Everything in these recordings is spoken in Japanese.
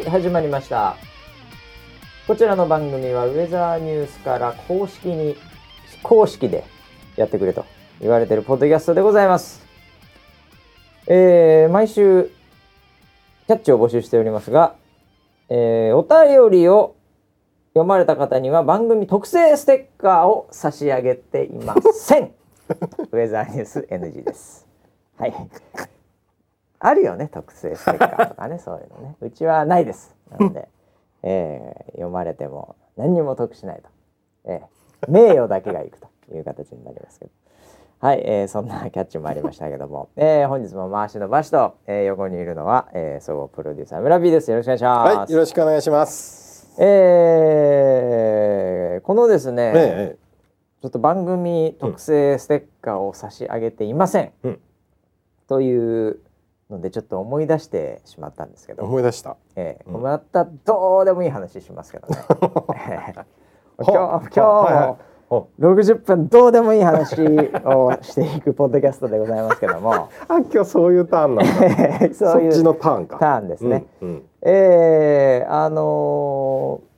はい、始まりました。こちらの番組はウェザーニュースから公式に、非公式でやってくれと言われているポッドキャストでございます。えー、毎週、キャッチを募集しておりますが、えー、お便りを読まれた方には番組特製ステッカーを差し上げていません。ウェザーニュース NG です。はい。あるよね特製ステッカーとかね そういうのね。うちはないです。なので、えー読まれても何にも得しないと、えー名誉だけがいくという形になりますけど。はい、えーそんなキャッチもありましたけども、えー本日も回しのバシと、えー横にいるのは、えー総合プロデューサー村 B です。よろしくお願いします、はい、よろしくお願いします。えーこのですね、えちょっと番組特製ステッカーを差し上げていません、うん。というのでちょっと思い出してしまったんですけえど、思い出した。ええうんまたどうでもいい話しますけどね。え え今日は今日もお60分どうでもいい話をしていくポッドキャストでございますけども、あ、今日そういうターンなんだ。そういうそっちのターンか。ターンですね。うん。うんええあのー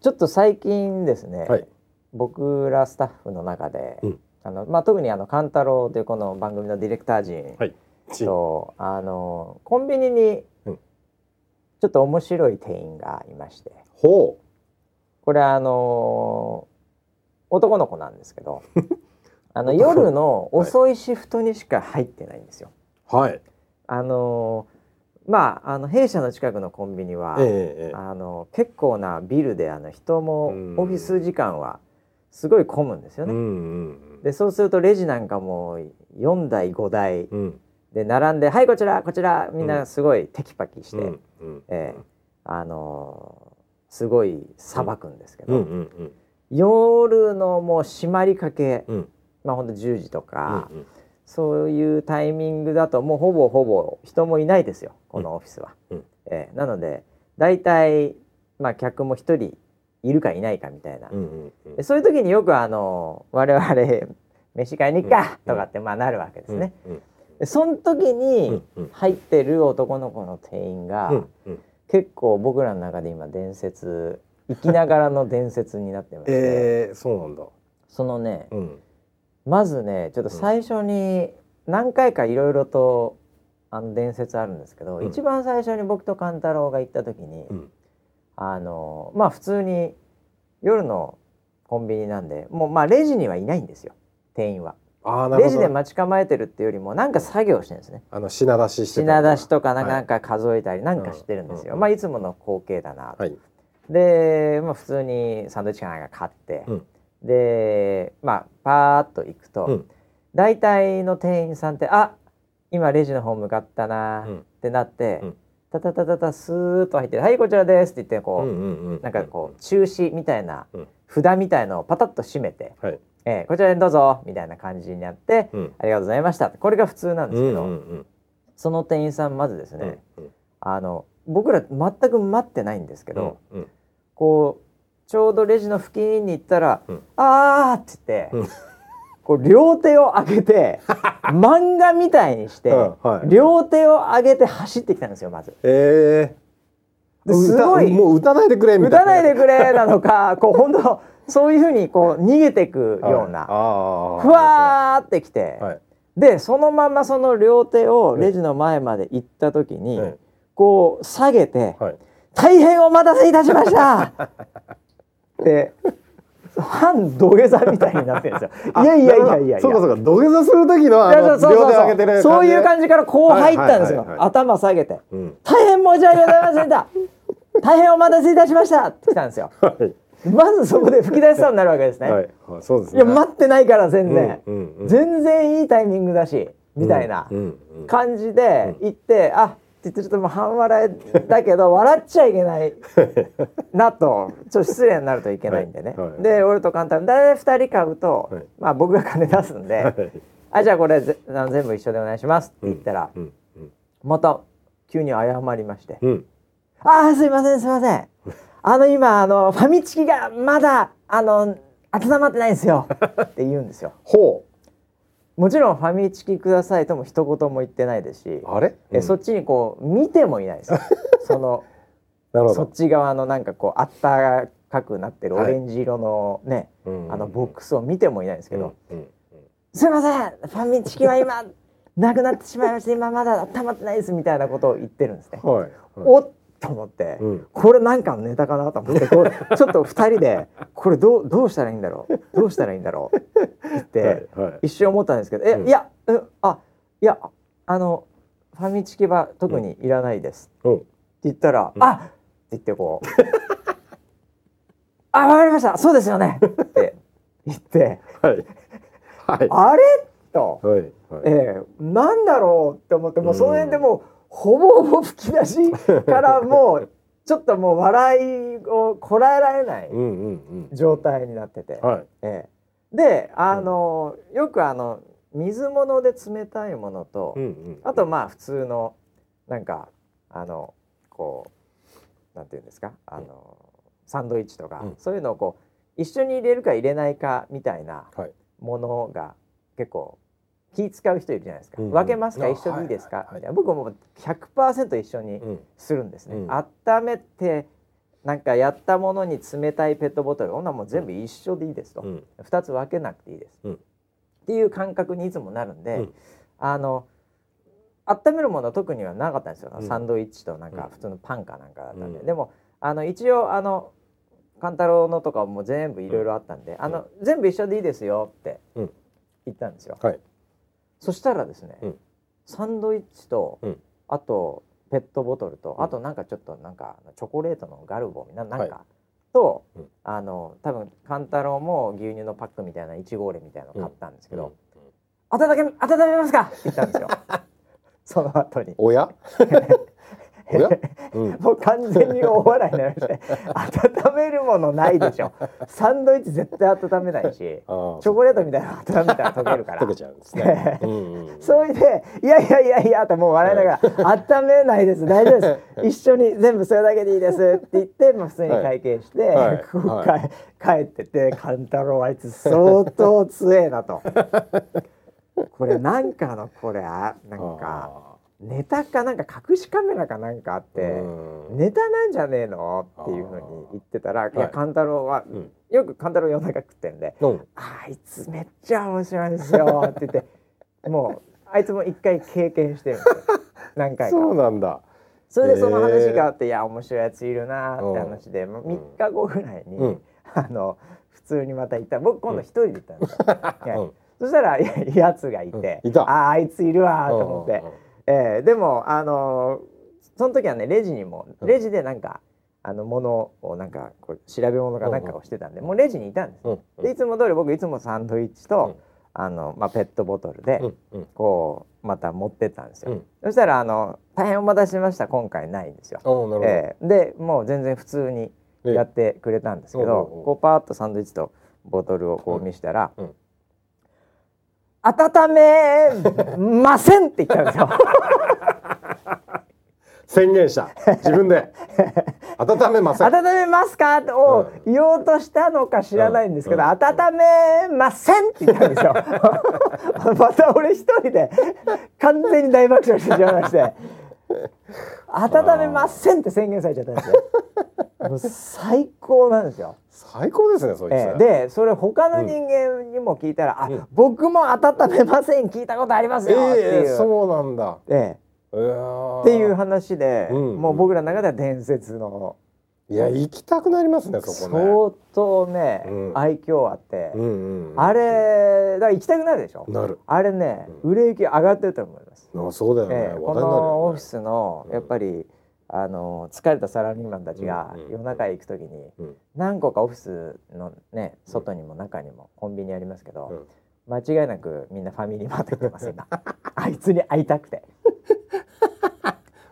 ちょっと最近ですね、はい。僕らスタッフの中で、うんあのまあ、特にあの勘太郎というこの番組のディレクター陣はい。ちと、あのコンビニにうんちょっと面白い店員がいましてほこれあの男の子なんですけど あの夜の遅いシフトにしか入ってないんですよ。う。はい。あのまああの弊社の近くのコンビニは、ええええ。あの結構なビルであの人もうんオフィス時間はすごい混むんですよね。うんうんでそうするとレジなんかも4台5台うん。うん。で並んで「はいこちらこちら」みんなすごいテキパキして、うんうん。ええあのーすごいさばくんですけど、うんうんうん。夜のもう閉まりかけ、うん。まあほんと10時とか、うんそういうタイミングだともうほぼほぼ人もいないですよこのオフィスは。うんええなので大体、まあ、客も1人いるかいないかみたいな、うんうんうんでそういう時によくあの我々 飯買いに行くかとかってまあなるわけですね。うんでその時うんにうん入ってる男の子の店員が。結構僕らの中で今伝説生きながらの伝説になってまして、ええ、そうなんだ。そのねうん。まずねちょっと最初に何回かいろいろとあの伝説あるんですけど、うん一番最初に僕と勘太郎が行った時に、うん。あのまあ普通に夜のコンビニなんでもうまあレジにはいないんですよ店員は。ああ、なるレジでほど。待ち構えてるっていうよりもなんか作業してるんですね。あの品出ししてた品出しとかなんかはいなんか数えたりなんかしてるんですよ。うんまあいつもの光景だなとはい。で、まあ、普通にサンドイッチかなんか買って、うんでまあパーッと行くと、うん大体の店員さんって「あ今レジの方向かったな」うんってなって、うんタタタタタスーッと入って「はいこちらです」って言ってこう。なんかこう中止みたいなうん札みたいのをパタッと閉めてはい。「えーこちらにどうぞ」みたいな感じになって「うん。ありがとうございました」これが普通なんですけど、うんうんその店員さんまずですうん。ね、うん。あの僕ら全く待ってないんですけど、うんうん。こうちょうどレジの付近に行ったら「うん。あー」って言って、うん。こう両手を上げて 漫画みたいにして、うんはい。両手を上げて走ってきたんですよまず。ええですごいもう打たないでくれみ打たいな。たないでくれなのかこう本当そういうふうにこう逃げていくような、ああふわーってきて、はい。でそのままその両手をレジの前まで行った時に、はい。こう下げて、はい。大変お待たせいたしました で反土下座みたいになってるんですよ。いやいやいやいや。そうかそうか。土下座する時のあの両手上げてるそういう感じからこう入ったんですよ、はいはいはいはい。頭下げて。うん「大変申し訳ございませんでした。大変お待たせいたしました」って来たんですよ。はい まずそこで吹き出しそうになるわけですね、はい。はい。そうですい、ねや待ってないから全然、うんうんうん。全然いいタイミングだしみたいなうんうん感じで行って、あって言ってちょっともう半笑いだけど笑っちゃいけない なとちょっと失礼になるといけないんでね、はいはい。で俺と簡単大体2人買うと、はい。まあ僕が金出すんで、はい。あじゃあこれぜ全部一緒でお願いしますって言ったら、うんうん。また急に謝りまして。うん「ああすいませんすいませんあの今あの ファミチキがまだあの温まってないんですよ」って言うんですよ。ほもちろんファミチキくださいとも一言も言ってないですしうあれ？えそっちにこう見てもいないです そのそっなるほど。ち側のなんかこうあったかくなってるオはいレンジ色のね、うんあのボックスを見てもいないんですけど、うんうんすいませんファミチキは今なくなってしまいました今まだ温まってないですみたいなことを言ってるんですね。うんはい。はいおっと思って、うん。これなんかのネタかなと思ってこう ちょっと二人でこれどうどうしたらいいんだろう？どうしたらいいんだろう？って言って、はいはい。一瞬思ったんですけど「え、うん。いやうんあいやあのファミチキは特にいらないです」うん。って言ったら「うんあっ!」って言ってこう「あわかりました。そうですよね」って言って。はい。はい「あれ?」と。はいはい。ええなんだろうって思ってもうその辺でもうほぼほぼ吹き出しからもうちょっともう笑いをこらえられないうんうん状態になってて。ええであの、よくあの水物で冷たいものと、うんうん。あとまあ普通のなんかあのこうなんていうんですか？あの、サンドイッチとか、うんそういうのをこう一緒に入れるか入れないかみたいなはい。ものが結構気使う人いるじゃないですか、うん。うん分けますか？あ一緒でいいですか、はいはいはい。僕も100%一緒にうん。するんですね、うん。温めてなんかやったものに冷たいペットボトルほんならもう全部一緒でいいですと、うん。2つ分けなくていいです、うん。っていう感覚にいつもなるんで、うん。あの温めるものは特にはなかったんですよ、うん。サンドイッチとなんうん。か普通のパンかなんかだったんで、うん。でもあの一応あの勘太郎のとかも全部いろいろあったんで、あの全部一緒でいいですよってうん。言ったんですよ、はい。そしたらですね、うん。サンドイッチと、うん。あとペットボトルと、うん。あとなんかちょっとなんかチョコレートのガルボみたいななんか、はいと、うん。あの多分勘太郎も牛乳のパックみたいな1号レみたいなの買ったんですけど、温め温めますか？って言ったんですよ。その後に。おや？もう完全に大笑いになりまして温めるものないでしょ。サンドイッチ絶対温めないし。チョコレートみたいなの温めたら溶けるから。溶けちゃうんですね。うんうん。それで「いやいやいやいや」ってもう笑いながら「温めないです。大丈夫です。一緒に全部それだけでいいです」って言って、まあ、普通に会計して、はい。こうは帰帰ってて「勘太郎あいつ相当強えな」と。これなんかのこれあなんかあネタかなんか隠しカメラかなんかあっあ。て。うん。ネタなんじゃねえの？っていうふうに言ってたら「いやはい。勘太郎は、うん。よく勘太郎夜中食ってるんでうん。あいつめっちゃ面白いんですよ」って言って もうあいつも一回経験してるんですよ。何回か。そうなんだ。それでその話があって「いや面白いやついるな」って話で、ん。3日後ぐらいに、うん。あの普通にまた行った。僕今度一人で行ったんですよ、はいうんそしたらいややつがいて「うん。いた。あああいついるわ」と思って。うんうんうんえーでもあのーその時はねレジにもうん。レジでなんか、あの物をなんかこう調べ物かなんかをしてたんで、もうレジにいたんです、でいつも通り僕いつもサンドイッチと、うん。あのまあ、ペットボトルで。こうまた持ってったんですよ、うん。そしたらあの「大変お待たせしました。今回ないんですよ」。えーでもう全然普通にやってくれたんですけど、こうパーッとサンドイッチとボトルをこう見したら「うんうん温めません!」って言ったんですよ。宣言した。自分で温めません。温めますか？を言おうとしたのか知らないんですけど、うん温めませんって言ったんですよ。また俺一人で完全に大爆笑してしまいまして。温めませんって宣言されちゃったんですよ。最高なんですよ。最高ですねそいつ。ええでそれ他の人間にも聞いたら「うんあ僕も温めません聞いたことありますよ」っていう。ええそうなんだ。えーっていう話で、うんもう僕らの中では伝説のいや行きたくなりますねそこね。相当ね、うん愛嬌あって、うんうん。あれだから行きたくなるでしょ？なる。あれね、売れ行き上がってると思います、あそうだよね。ええこのオフィスのうんやっぱり、あの疲れたサラリーマンたちが夜中へ行く時にうん。何個かオフィスのね外にも中にもコンビニありますけど、うん。間違いなくみんなファミリーマート行ってます今。あいつに会いたくて。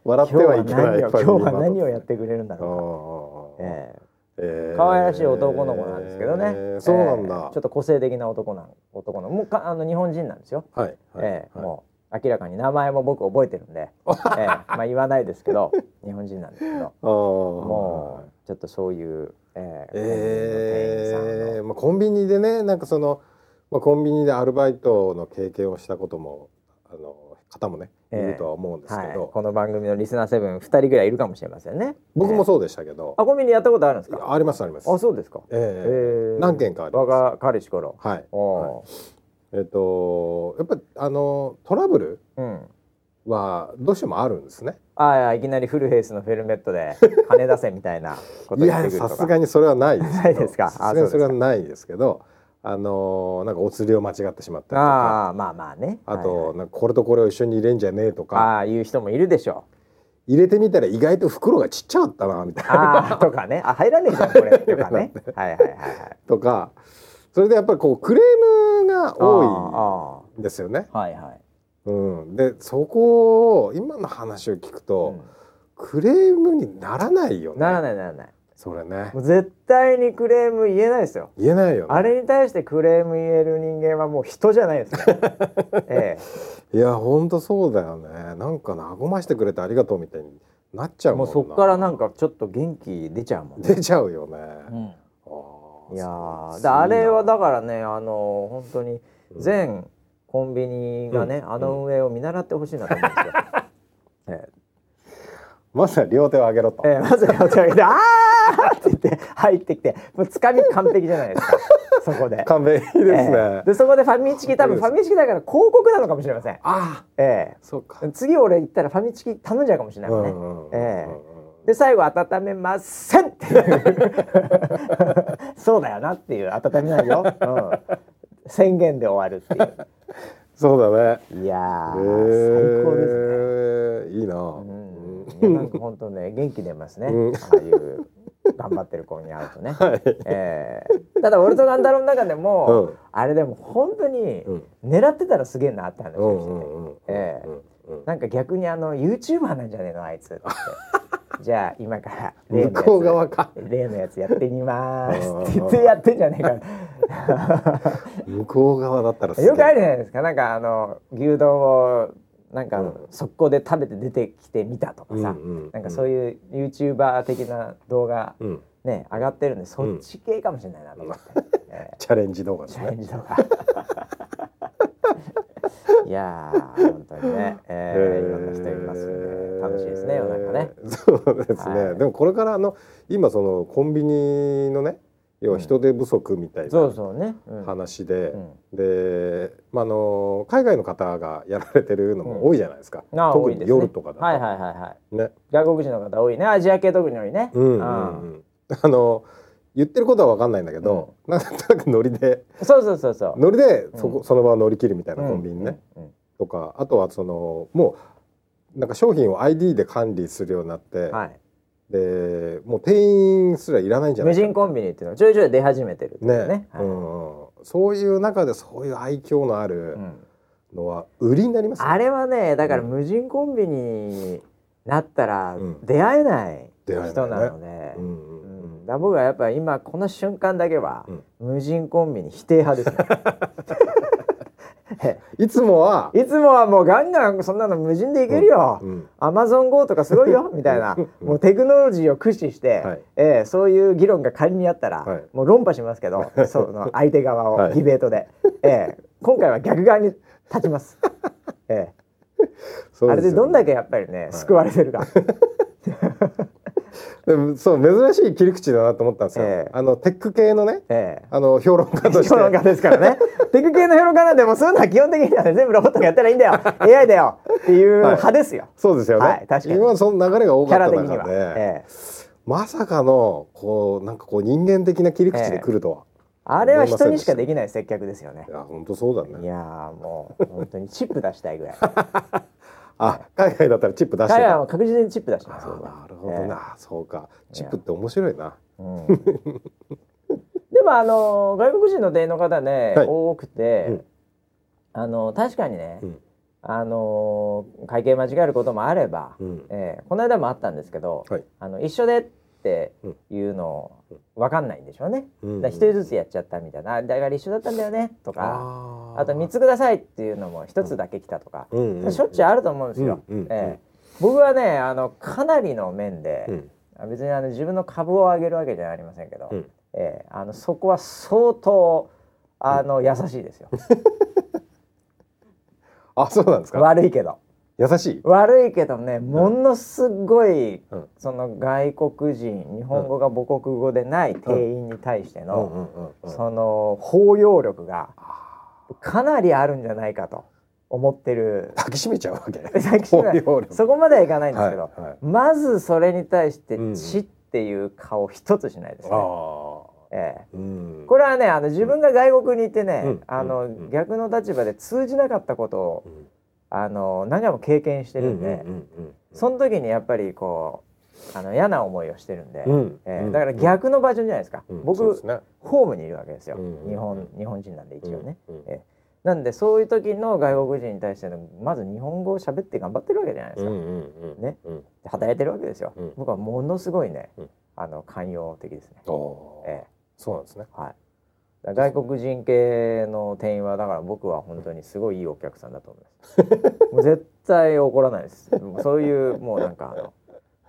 笑ってはいけない。今日は何をやっってくれるんだあろうか、あええ。ええ可愛らしい男の子なんですけどね、ええそうなんえだ。えちょっと個性的な男なん男のもうかあの日本人なんですよ、はいはいええはい。もう明らかに名前も僕覚えてるんで、ええまあ言わないですけど日本人なんですけど。もうちょっとそういう、ええええまあ、コンビニでねなんかその、まあ、コンビニでアルバイトの経験をしたこともあの方もねいるとは思うんですけど、はい、この番組のリスナーセブン2人ぐらいいるかもしれませんね。う、僕もそうでしたけど、あコンビニやったことあるんですか？ありますあります。あそうですか。ええ。何件かあります。我が彼氏から。はい、おえっ、とやっぱりあのトラブルはどうしてもあるんですね。あいやいきなりフルヘイスのフェルメットで 金出せみたいなこといや言ってくるとか。さすがにそれはないですけど。ないですか？あさすがにそれはないですけどあのなんかお釣りを間違ってしまったりとか。ああまあまあね。あと、はいはい。なんかこれとこれを一緒に入れんじゃねえとか。ああいう人もいるでしょ。入れてみたら意外と袋がちっちゃかったなみたいな。ああとかね。あ入らねえじゃんこれ。とかね。はいはいはいはい。とか。それでやっぱりこうクレームが多あいんですよね。あはいはいうん、でそこを今の話を聞くと、うんクレームにならないよね。ならないならないそれねもう絶対にクレーム言えないですよ言えないよね。あれに対してクレーム言える人間はもう人じゃないですね えいや本当そうだよね。なんか和ましてくれてありがとうみたいになっちゃえもうもな。うんそっからなんかちょっと元気出ちゃうもんね出ちゃうよね。うんあーいやあれはだいからねあの本当に全コンビニがね、うんあの運営を見習ってほしいなと思うんですよ。えいまずは両手を上げろと。えええまず両手を上げて「あー!」って言って入ってきてもうつかみ完璧じゃないですか そこで。勘弁いいですね。ええでそこでファミチキ多分ファミチキだから広告なのかもしれません。ああえそうか。え次俺行ったらファミチキ頼んじゃうかもしれないもんね。うんうんうんうんえで最後温めません。っていうそうだよなっていう温めないよ、うん、宣言で終わるっていう。そうだね。いやー、え最高ですねいいな。うん、なんか本当ね元気出ますね、うん。ああいう頑張ってる子に会うとね、はい。えーただ俺とガンダロの中でも、うん。あれでも本当にうん。狙ってたらすげえなって話うんをしてて、うんうん。ええうんうんなんか逆にあの YouTuber なんじゃねえのあいつって じゃあ今から例のやつ向こう側か。例のやつやってみます。って言ってやってんじゃねえか向こう側だったらよくあるじゃないですか。なんかあの牛丼をなんかうん。速攻で食べて出てきてみたとかさ、うんうんなんかそういう YouTuber 的な動画うん。ね上がってるんでそっち系かもしれないなと思って、え チャレンジ動画ですね。ーチャレンジ動画いやー本当にね、えーいろんな人いますんで楽しいですね世の中ね。えー。そうですね。はいでもこれからあの今そのコンビニのね、要は人手不足みたいそうなそうね、うん話でう、んで、まああの海外の方がやられてるのも多いじゃないですか。あ多特に夜とかだと。はいはいはいはいね。外国人の方多いねアジア系特に多いねうんうんうん。あの言ってることは分かんないんだけど、なんとなくノリでそうそうそうそう。ノリでそこ、うん。その場を乗り切るみたいなコンビニね、うん。うん。とかあとはそのもうなんか商品を ID で管理するようになって、はい。でもう店員すらいらないんじゃないか無人コンビニっていうのがちょいちょい出始めてるねうね。はい。うんうん。そういう中でそういう愛嬌のあるうん。のは売りになりますよあれはねだからうん。無人コンビニになったらうん。出会えない人なので、うんうんら僕はやっぱり今この瞬間だけはうん。無人コンビニ否定派ですね。いつもは？いつもはもうガンガンそんなの無人でいけるよ、うん。アマゾン GO とかすごいよ。みたいな。もうテクノロジーを駆使して、はい。えーそういう議論が仮にあったら、はい。もう論破しますけどその相手側をはい。ディベートで、えー今回は逆側に立ちます。えーあれでどんだけやっぱりね、救われてるか。でもそう珍しい切り口だなと思ったんですよ、ええ。あのテック系のねえあの評論家ーとして。評論家ですからね。テク系の評論家なんでもうそういうのは基本的にはね全部ロボットがやったらいいんだよ。AI だよ。っていう派ですよ。そうですよね、はい確かに。今その流れが多かった。中で、えーまさかのこうなんかこう人間的な切り口で来るとは、あれは人にしかできない接客ですよね。い。や本当そうだね。いやーもう本当にチップ出したいぐらい。あ海外だったらチップ出してた。彼は確実にチップ出してますなるほどな、えそうか。チップって面白いな。うん。でもあの外国人の店員の方ね、はい。多くて、うん。あの確かにね、うん。あの会計間違えることもあれば、うん。えーこの間もあったんですけど、はい。あの一緒でっていうの分かんないんでしょうね。うん。だから一人ずつやっちゃったみたいな、あだから一緒だったんだよねとか、ああと三つくださいっていうのも一つだけ来たとか、うんうんしょっちゅうあると思うんですよ。うんうんえー僕はねあのかなりの面で、うん。別にあの自分の株を上げるわけじゃありませんけど、うん。えーあのそこは相当あの優しいですよ。あそうなんですか？悪いけど。優しい？悪いけどねものすごい、うん。その外国人日本語が母国語でない店員に対しての、うんうんその包容力がかなりあるんじゃないかと思ってる。抱きしめちゃうわけ。そこまではいかないんですけど、はいはい。まずそれに対してうん「ち」っていう顔一つしないですね。ああ。ええ。うん。これはねあの自分が外国にいてね、うん。あの、うん。逆の立場で通じなかったことをうん。あの何回も経験してるんで、うんうんうん。その時にやっぱりこうあの嫌な思いをしてるんで、うんうんええだから逆のバージョンじゃないですか、うん僕ね。ホームにいるわけですよ、うん日本日本人なんで一応ね、うんうん。ええなんでそういう時の外国人に対してのまず日本語を喋って頑張ってるわけじゃないですか、うんうんうんね。働いてるわけですよ、うん。僕はものすごいね、うん。あの寛容的ですね、ええそうなんですね。はい。外国人系の店員はだから僕は本当にすごいいいお客さんだと思います。もう絶対怒らないです。そういうもうなんかあの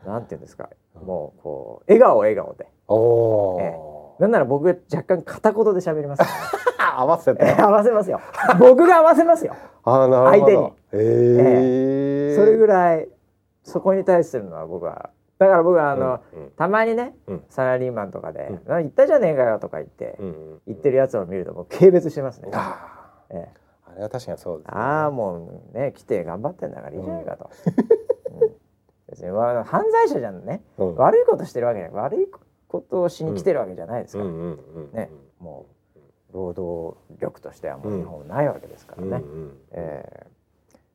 なんていうんですか、もうこう笑顔笑顔で。おえおなんなら僕若干片言で喋ります。から、合わせて。合わせますよ。僕が合わせますよ。あーなるほど。相手に。ええ。それぐらいそこに対するのは僕はだから僕はあの、たまにね、うん。サラリーマンとかでうん「な言ったじゃねえかよ」とか言って、うんうん言ってるやつを見るともう軽蔑してますね。あええ。れは確かにそうですね。ああもうね来て頑張ってんだからいいじゃないかと、うん別にわ犯罪者じゃんね。うん。悪いことしてるわけじゃない悪いことをしに来てるわけじゃないですか。ら、うんね。もう労働力としてはもううん。日本ないわけですからね、うんうんええ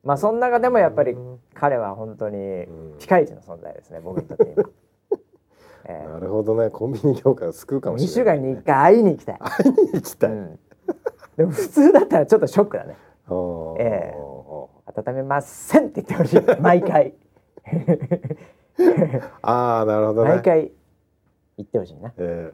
まあその中でもやっぱりうん彼は本当にん。ピカイチの存在ですね僕にとって今、ええなるほどね。コンビニ業界を救うかも2しれない。週間に1回会いに行きたい、会いに行きたい。うん。でも普通だったらちょっとショックだね。ええ温めませんって言ってほしい。毎回 ああなるほどね。毎回言ってほしいな。え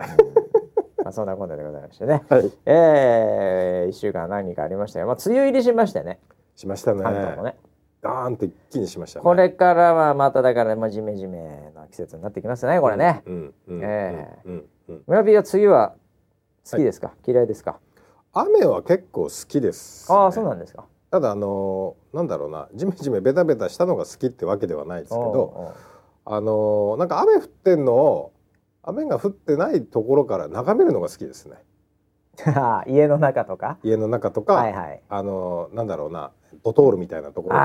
まあそんなことでございましてね。えはい。えー、1週間何人かありましたよ。まあ梅雨入りしましてね。しましたね。ね。ダーンと一気にしましたね。これからはまただからまあジメジメな季節になってきますねこれね、うんうんええうんうん村 P は梅雨は好きですか、嫌いですか？雨は結構好きですね。ああそうなんですかただあのーなんだろうなジメジメベタベタしたのが好きってわけではないですけどあのーなんか雨降ってんのを雨が降ってないところから眺めるのが好きですね。家の中とか？家の中とか、はいはい。あのーなんだろうなドトールみたいなところ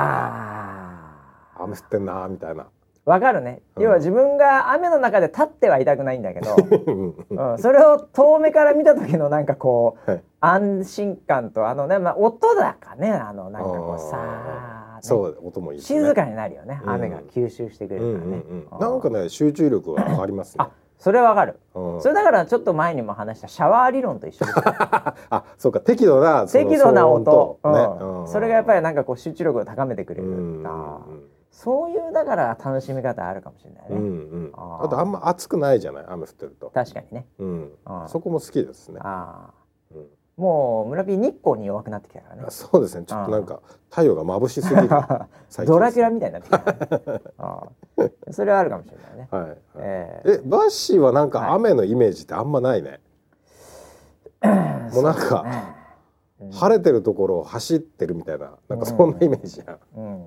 雨降ってんなーみたいなわかるね、うん。要は自分が雨の中で立ってはいたくないんだけど、うん。うん、それを遠目から見た時のなんかこう、はい。安心感とあのね、まあ、音だかねあのなんかこうさあ、ね、そう音もいいし、ね、静かになるよね、うん。雨が吸収してくれうんるからね、うんうんなんかね集中力が上がりますね。あそれはわかる、うん。それだからちょっと前にも話したシャワー理論と一緒 あそうか適度な適度な騒音、とね。うん。それがやっぱりなんかこう集中力を高めてくれる、うんそういうだから楽しみ方あるかもしれないね、うんうん。あー。あとあんま暑くないじゃない？雨降ってると、確かにね。うん。あーそこも好きですね、あうん。ーもう村 P 日光に弱くなってきたからね。あそうですね。ちょっとなんか太陽が眩しすぎる。ドラキュラみたいになってきた、ね。あ ーそれはあるかもしれないね、はい、はい。ええ。バッシーはなんかはい。雨のイメージってあんまないね、ーもうなんかね。うん。晴れてるところを走ってるみたいななんかそんなイメージやん、うん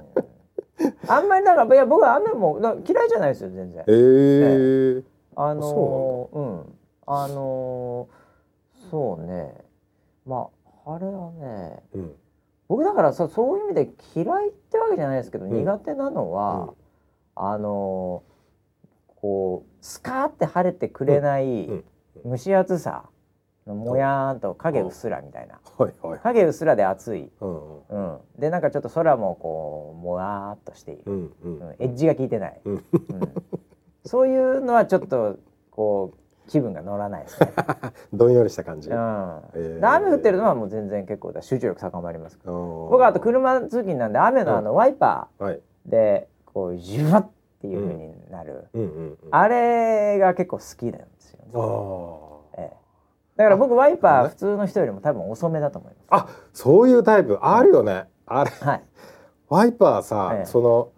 あんまりだからいや僕は雨もだ嫌いじゃないですよ全然。えーあのーうんあのーそうね。まああれはねうん。僕だからさそういう意味で嫌いってわけじゃないですけど、ん。苦手なのは、あのーこうスカーって晴れてくれないうん。蒸し暑さもやーんと影うっすらみたいな。影うっすらで暑い、うんうん、でなんかちょっと空もこうもわーっとしている、うんエッジが効いてない、うん。うん。そういうのはちょっとこう気分が乗らないですね。どんよりした感じ、うん。え雨降ってるのはもう全然結構だ集中力高まります。僕あと車通勤なんで雨のあのワイパはいーでこうジュワッっていう風になる、うんうんうん。あれが結構好きなんですよね、あええだから僕ワイパあー普通の人よりも多分遅めだと思います。あそういうタイプ。あるよね。あれ。はい、ワイパーさ、ええ。その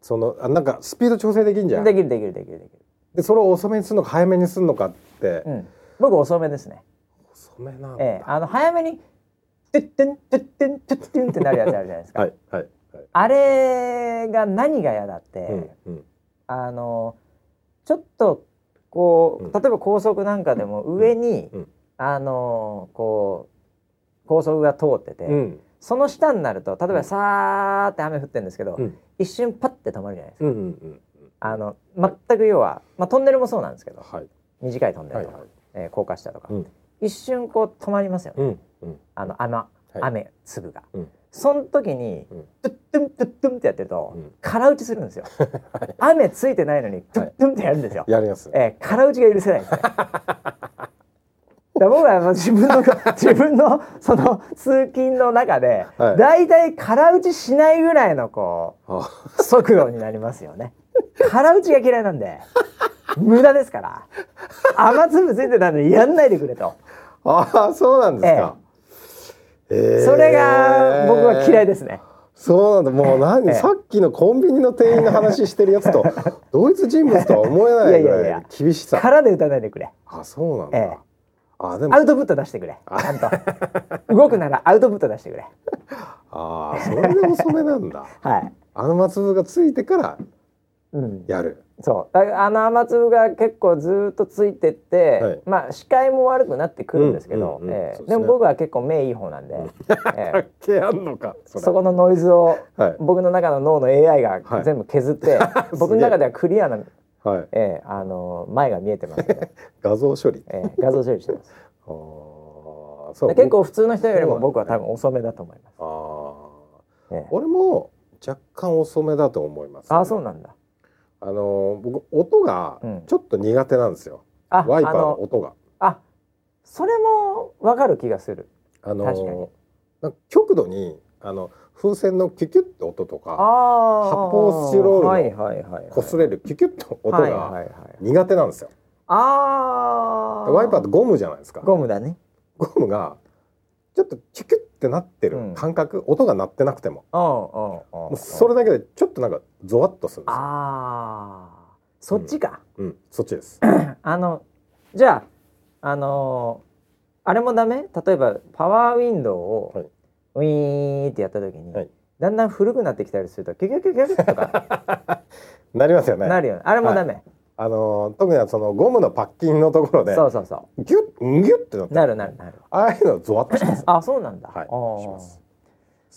そのあなんかスピード調整できんじゃん。できるできるできるできる。でそれを遅めにするのか早めにするのかって、うん、僕遅めですね。遅めなんだ、ええ。あの早めにトゥッテントゥッテントゥッテンってなるやつあるじゃないですか。はいはいあれが何が嫌だって、うんうん。あのちょっとこう、うん。例えば高速なんかでも上に、うんあのこう高速が通ってて、うん。その下になると例えばうん。さーって雨降ってるんですけど、うん。一瞬パッて止まるじゃないですか。うんうんうんあの全く要は、まあ、トンネルもそうなんですけどはい。短いトンネルとか、はいはい。えー高架下とか、うん。一瞬こう止まりますよね、あの雨,、い。雨粒が。うん。その時に、うん。トゥットゥントゥットゥンってやってると、うん。空打ちするんですよ。雨ついてないのにトゥットゥンってやるんですよ。やりますえー、空打ちが許せないんですね。僕はもう自分の 自分のその通勤の中で、はい。だいたい空打ちしないぐらいのこあ。う速度になりますよね。空打ちが嫌いなんで。無駄ですから。雨粒ついてたんでやんないでくれと。あーそうなんですか、えーそれが僕は嫌いですね。そうなんだ。もう何、ええ。さっきのコンビニの店員の話してるやつと 同一人物とは思えないぐらいいやいやいや。厳しさ。空で打たないでくれ。あそうなんだ、ええあでも。アウトプット出してくれ。ちゃんと。動くならアウトプット出してくれ。あーそれで遅めなんだ。はい。あの松粒がついてからうん。やる。そう。だからあの雨粒が結構ずーっとついてって、はい。まあ視界も悪くなってくるんですけど、でも僕は結構目いい方なんで、ええ。けあんのかそこのノイズをはい。僕の中の脳の AI がはい。全部削って、僕の中ではクリアな、はい。ええあの前が見えてますね、画像処理。ええ画像処理してます。あーそう。で結構普通の人よりも僕は多分遅めだと思います、あー。ええ。俺も若干遅めだと思います、あそうなんだ。あのー僕音がうん。ちょっと苦手なんですよ、あワイパーの音が。あそれもわかる気がする。あの確かに。ーなんか極度にあの風船のキュキュッて音とかあ発泡スチロールの擦れるキュキュッと音がはい苦手なんですよ、ああワイパーってゴムじゃないですか。ゴムだね。ゴムがちょっとキュキュッてなってるうん。感覚、音が鳴ってなくても。うんうんうんもうそれだけでちょっとなんかゾワッとするんですよ。ああそっちか、うん。そっちです。あのじゃああのーあれもダメ？例えばパワーウィンドウを、はいウィーンってやった時に、はい。だんだん古くなってきたりするとキュキュキュキュキュとかなりますよねなるよねあれもダメ、あのー特にはそのゴムのパッキンのところでそうそうそギュッギュッってなってうなるなるなるああいうのゾワッとしますあそうなんだ、はいします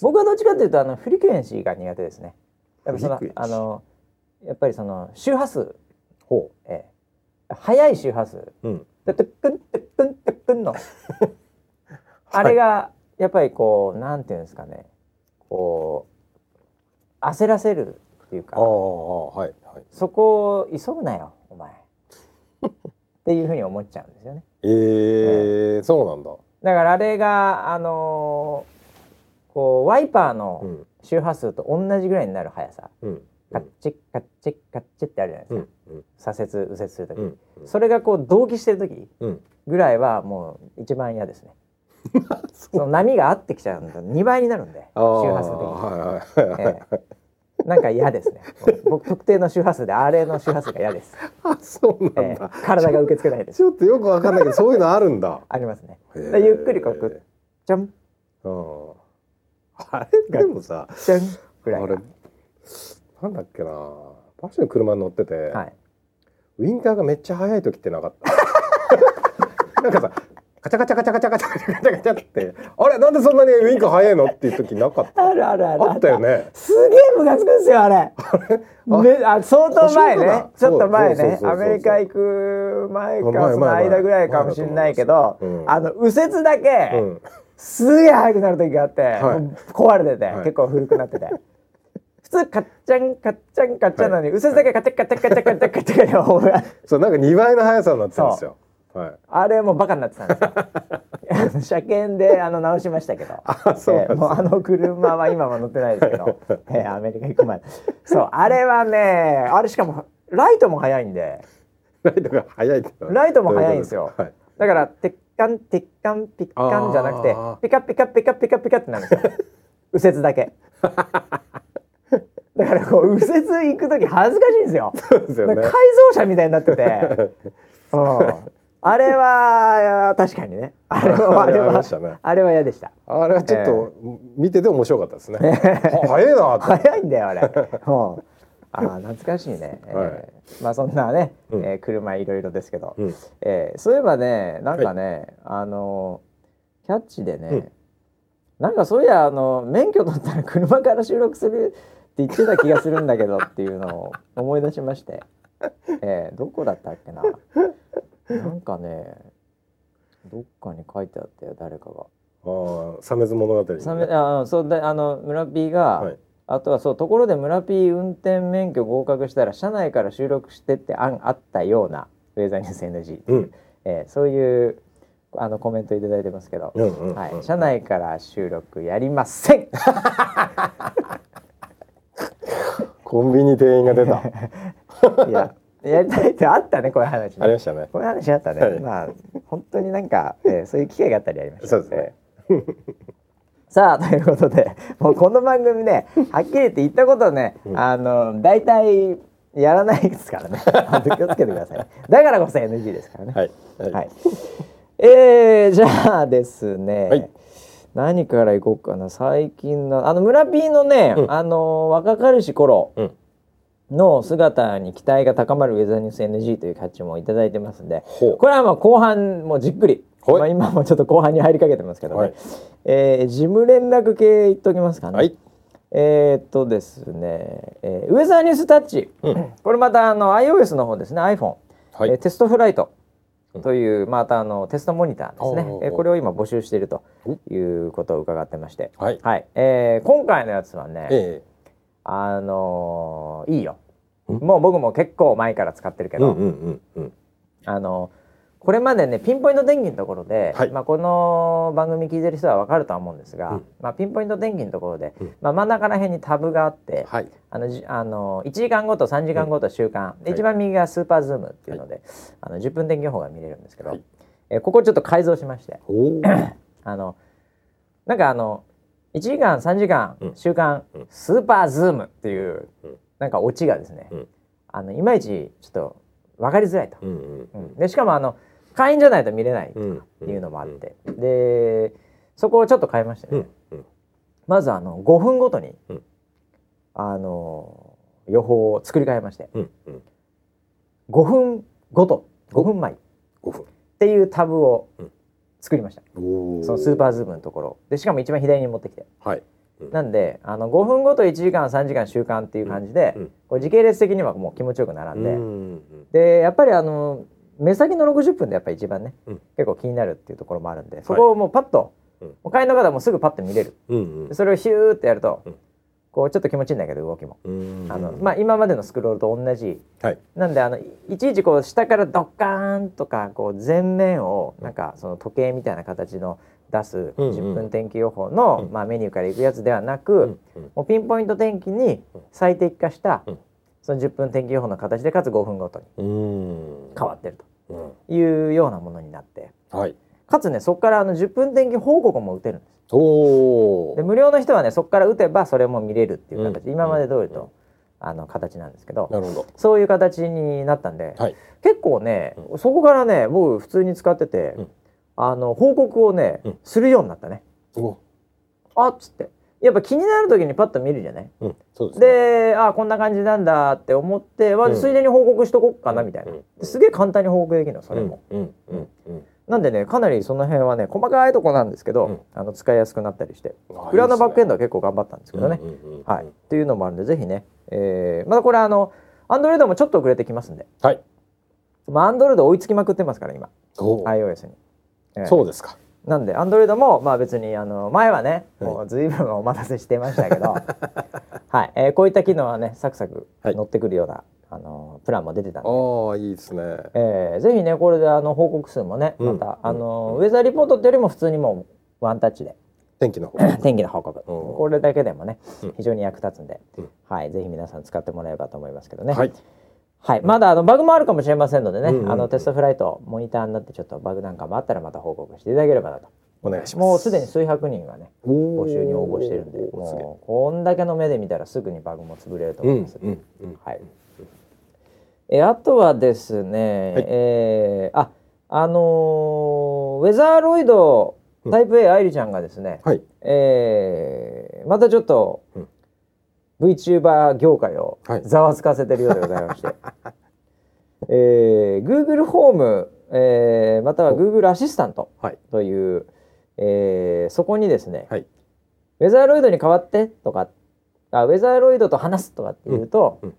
僕はどっちかというとあのフリクエンシーが苦手ですねやっぱそのあのやっぱりその周波数、ほええ、速い周波数ううんでトゥックントゥックントゥックンのあれがやっぱりこうなんていうんですかね。こう焦らせるっていうか。はいはい。そこを急ぐなよお前。っていうふうに思っちゃうんですよね。えーそうなんだ。だからあれがあのーこうワイパーうのん。周波数と同じぐらいになる速さ、うん。カッチッカッチッカッチッってあるじゃないですか、うんうん。左折右折する時、うん。それがこう同期してる時うん。ぐらいはもう一番嫌ですねその波が合ってきちゃうんで2倍になるんで周波数的に、はいはいはい。ええ。なんか嫌ですね。僕特定の周波数であれの周波数が嫌です、あそうなんええ。だ体が受け付けないです。ちょっとよくわかんないけどそういうのあるんだ。ありますね。ゆっくりこうくじゃんうんあれ？でもさじゃんぐらいあれがなんだっけな。バッシュの車に乗ってて、はい。ウインカーがめっちゃ速い時ってなかった？なんかさカチャカチャカチャカチャカチャカチャカチャってあれなんでそんなにウインカー速いのっていう時なかったあるあるあるあったよねすげえムカつくんですよあれめあ相当前ねちょっと前ねアメリカ行く前かその間ぐらいかもしれないけど、あの右折だけ、すげえ速くなる時があって、壊れてて、結構古くなってて普通カッチャンカッチャンカッチャンなのに、右折だけカチャカチャカチャカチャカチャカチャカチャそうなんか2倍の速さになってたんですよはい。あれもうバカになってたんですよ。車検であの直しましたけど。あそうえーもうあの車は今は乗ってないですけど、えーアメリカ行く前そうあれはねあれしかもライトも速いんで。ライトが速いライトも速いんですよ。どうい。だから鉄管鉄管ピッカンじゃなくてピカピカピカピカピカってなるんですよ。右折だけ。だからこう右折行く時恥ずかしいんですよ。ね。改造車みたいになってて、うん、あれは確かにね。あれはあれはね。あれは嫌でした。あれはちょっと見てて面白かったですね。は早いな。早いんだよあれ。もう。あー懐かしいね、えーはい。まあそんなね、うん。えー車いろいろですけど、うん。えーそういえばねなんかね、あのキャッチでね、うん。なんかそういやあの免許取ったら車から収録するって言ってた気がするんだけどっていうのを思い出しまして、えーどこだったっけななんかねどっかに書いてあったよ誰かが。ああ、サメズ物語、ね。さめあそうであの村 P が、はいあとはそうところで村 P 運転免許合格したら車内から収録してって案あったようなウェザーニュース NG、うん。えーそういうあのコメントいただいてますけど、うんうんうん。はい、車内から収録やりません コンビニ店員が出た。いややりたいってあったねこういう話ね。ありましたね。こういう話あったね、はい。まあ本当になんか、えーそういう機会があったりありましたそうですね。さあということでもうこの番組ねはっきり言って言ったことね、あの大体やらないですからね。気をつけてくださいだからこそ NG ですからね。はい。はい。はい、えー、じゃあですね、はい。何からいこうかな。最近のあの村 P のね、うん。あの若かりし頃うん。の姿に期待が高まるウェザーニュース NG という価値もいただいてますんでこれはまあ後半もじっくり、はい。まあ、今もちょっと後半に入りかけてますけどね、はい。えー事務連絡系言っときますかね、はい。えーっとですね、えーウェザーニュースタッチ、うん。これまたあの iOS の方ですね。iPhone、はい。えーテストフライト。というまたあのテストモニターですね。おーえーこれを今募集しているということを伺ってまして、はい。はい。えー今回のやつはね、えあのーいいよ。うんもう僕も結構前から使ってるけど、えうんうんうんうん。あのこれまでねピンポイント電気のところで、はい。まあ、この番組聞いてる人は分かるとは思うんですが、うん。まあ、ピンポイント電気のところで、うん。まあ、真ん中ら辺にタブがあって、はい。あのじあの1時間ごと3時間ごと週間、ではい。一番右がスーパーズームっていうので、あの10分天気予報が見れるんですけど、はい。えーここちょっと改造しまして。あのなんかあの1時間3時間、うん。週間、うん。スーパーズームっていう、うんなんかオチがですね、うん。あのいまいちちょっと分かりづらいと。うんうんうん。でしかもあの会員じゃないと見れないっうん。ていうのもあって、でそこをちょっと変えましてね、うん。うん。まずあの5分ごとに、うん。あの予報を作り変えまして。うん。うん。5分ごと5分前。っ五分。ていうタブをうん。作りました。そのスーパーズームのところ。でしかも一番左に持ってきて。はい。なんであの5分ごと1時間3時間週間っていう感じで、うん。これ時系列的にはもう気持ちよく並んで、うんでやっぱりあの目先の60分でやっぱり一番ね、うん。結構気になるっていうところもあるんでそこをもうパッと、うん。もう会員の方もすぐパッと見れる。それをヒューってやると、うん。こうちょっと気持ちいいんだけど動きも、うん。あのまあ、今までのスクロールと同じ。はい。なんであのいいちいちこう下からドッカーンとかこう前面をなんかその時計みたいな形の出すうんうん10分天気予報の、うんまあ、メニューからいくやつではなく、もうピンポイント天気に最適化した、うんその10分天気予報の形でかつ5分ごとにうん。変わってるうん。というようなものになってはい。かつねそこからあの10分天気報告も打てるんです。で無料の人はねそこから打てばそれも見れるっていう形、うん今まで通りうんと、あの形なんですけど。そういう形になったんで、はい。結構ね、そこからね僕普通に使ってて、うんあの報告をね、うん。するようになったね。お。あっつって。やっぱ気になる時にパッと見るじゃない？うん。ですね。であこんな感じなんだって思って、まあうん。ついでに報告しとこっかなみたいな、すげえ簡単に報告できるのそれも。なんでねかなりその辺はね細かいとこなんですけど、うん。あの使いやすくなったりしてあ裏のバックエンドいは結構頑張ったんですけどね、はい、っていうのもあるんでぜひね、えーまだこれあのアンドロイドもちょっと遅れてきますんで。はい。まあアンドロイド追いつきまくってますから今。iOS に、えーそうですか。なんでアンドロイドもまあ別にあの前はねはい。もう随分お待たせしてましたけど、はい、えーこういった機能はねサクサクはい。乗ってくるような、あのプランも出てたんで、ああ、いいですね。えーぜひねこれであの報告数もねうん。また、あのウェザーリポートってよりも普通にもうワンタッチで天気の方。天気の報告。うん。これだけでもねうん。非常に役立つんで、うん。はい、ぜひ皆さん使ってもらえればと思いますけどね。はい。はい、まだあのバグもあるかもしれませんのでね、うんうんうん。あのテストフライトモニターになってちょっとバグなんかもあったらまた報告していただければなと。お願いします。もうすでに数百人がね募募集に応募してるんでもうこんだけの目で見たらすぐにバグも潰れるとうん思います、うんうん。はい。えあとはですね、はい。えーああのーウェザーロイドタイプ A 愛理ちゃんがですね、はい。えーまたちょっと、うん VTuber 業界をはいざわつかせてるようでございまして、えー Google ホーム、えーまたは Google アシスタントはい。という、えーそこにですね、はい。ウェザーロイドに代わってとかあウェザーロイドと話すとかって言うと、うんうん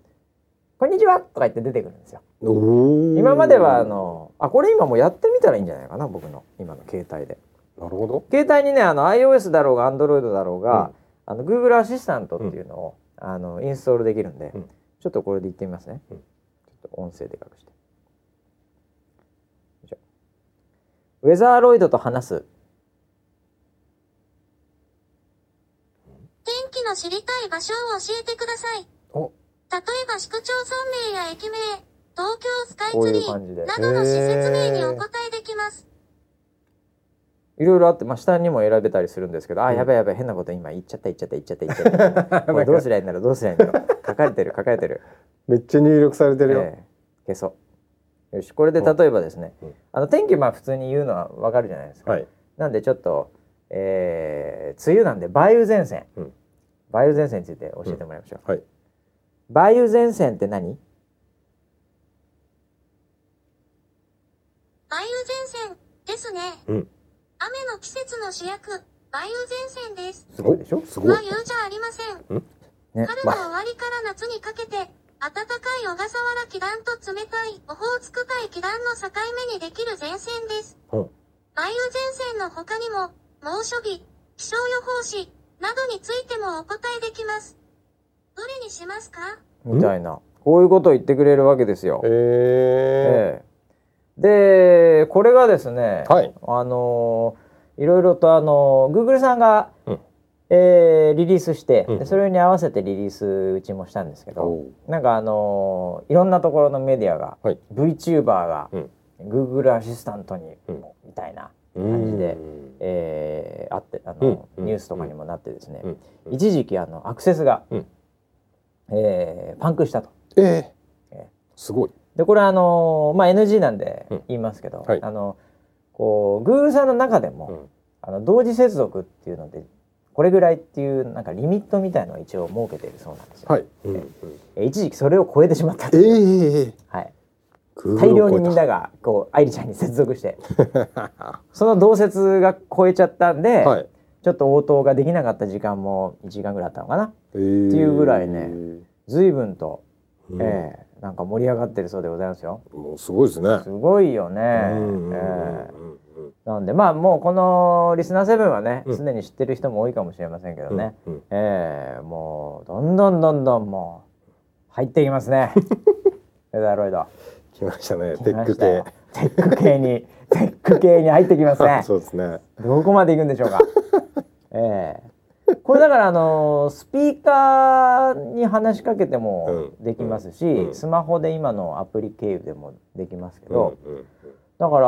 こんにちはとか言って出てくるんですよ。今まではあ。のあこれ今もうやってみたらいいんじゃないかな僕の今の携帯で。なるほど。携帯にねあの iOS だろうが Android だろうが、あの Google アシスタントっていうのを、あのインストールできるんで、うん。ちょっとこれで言ってみますね、うん。ちょっと音声でかくして。よいしょウェザーロイドと話す。天気の知りたい場所を教えてください。お。例えば市区町村名や駅名、東京スカイツリーなどの施設名にお答えできます。いろいろあって、まあ、下にも選べたりするんですけど、あうんやべやべ変なこと今言っちゃった言っちゃった言っちゃった言っちゃったこれどうすりゃいいんだろうどうすりゃいいんだろう書かれてる書かれてるめっちゃ入力されてるよ。ええ消そうよしこれで例えばですね、うんあの天気まあ普通に言うのはわかるじゃないですか、はい。なんでちょっと、えー梅雨なんで梅雨前線、うん梅雨前線について教えてもらいましょう、はい。梅雨前線って何梅雨前線ですね。うん。雨の季節の主役、梅雨前線です。すごいでしょ？おすごい。梅雨じゃありません。ね春の終わりから夏にかけて、暖かい小笠原気団と冷たいオホーツク海気団の境目にできる前線です。うん。梅雨前線の他にも、猛暑日、気象予報士、などについてもお答えできます。どれにしますか？みたいなこういうことを言ってくれるわけですよ、えええでこれがですね、はい。あのーいろいろとあのー Google さんが、うん。えーリリースして、うん。でそれに合わせてリリースうちもしたんですけどおなんかあのーいろんなところのメディアが、はい。VTuber が、うん。Google アシスタントに、うん。みたいなー。感じでうん。えーあってあの、ニュースとかにもなってですね、うん。一時期あのアクセスが、うん。えーパンクしたと。えええすごい。でこれあのまあ NG なんでうん。言いますけど、はい。あのこう Google さんの中でも、うん。あの同時接続っていうのでこれぐらいっていうなんかリミットみたいのを一応設けているそうなんですよ。はい。うんうん。え一時期それを超えてしまったと。ええはい、大量にみんながこう愛理ちゃんに接続して。その同接が超えちゃったんで、はい。ちょっと応答ができなかった時間も1時間ぐらいあったのかなえーっていうぐらいね随分と、うんええなんか盛り上がってるそうでございますよ。もうすごいですね。すごいよね。なんでまあもうこのリスナーセブンはねうんすで、に知ってる人も多いかもしれませんけどね、うんうんええもうどんどんどんどんもう入っていきますねウェザーロイド来ましたね。来テック系。テック系にテック系に入ってきますね そうですね。どこまで行くんでしょうか ええこれだからあのスピーカーに話しかけてもうん。できますし、うん。スマホで今のアプリ経由でもできますけど、うんうんだから、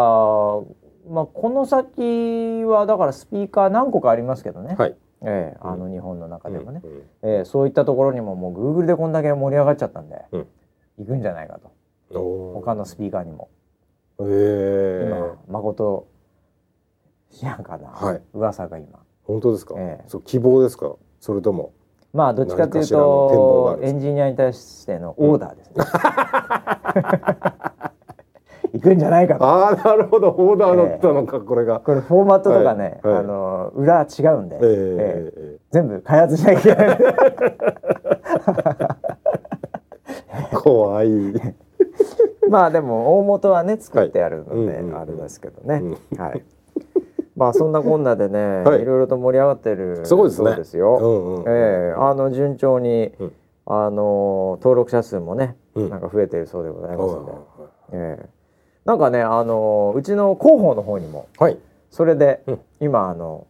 まあ、この先はだからスピーカー何個かありますけどね、はい。ええあの日本の中でもね、うんうんええそういったところにももう Google でこんだけ盛り上がっちゃったんで、うん。行くんじゃないかと。他のスピーカーにも、ええ今誠知らんかな、はい。噂が今本当ですか？ええそう希望ですか？それとも。まあどっちかというとエンジニアに対してのオーダーですね、行くんじゃないかと。ああなるほど。オーダーだったのか、これが。これフォーマットとかね、はい。はい。あの裏違うんで、ええええええ。全部開発しなきゃいけない。怖い。まあでも大元はね作ってあるので、はい。うんうんうん。あれですけどね、はいまあそんなこんなでね、はい。い、ろいろと盛り上がってる。すごいですね。そうですよ、うんうんええあの順調に、うん。あの登録者数もね、うん。なんか増えているそうでございますので、はええ。なんかねあのうちの広報の方にもい。それで、うん。今あの、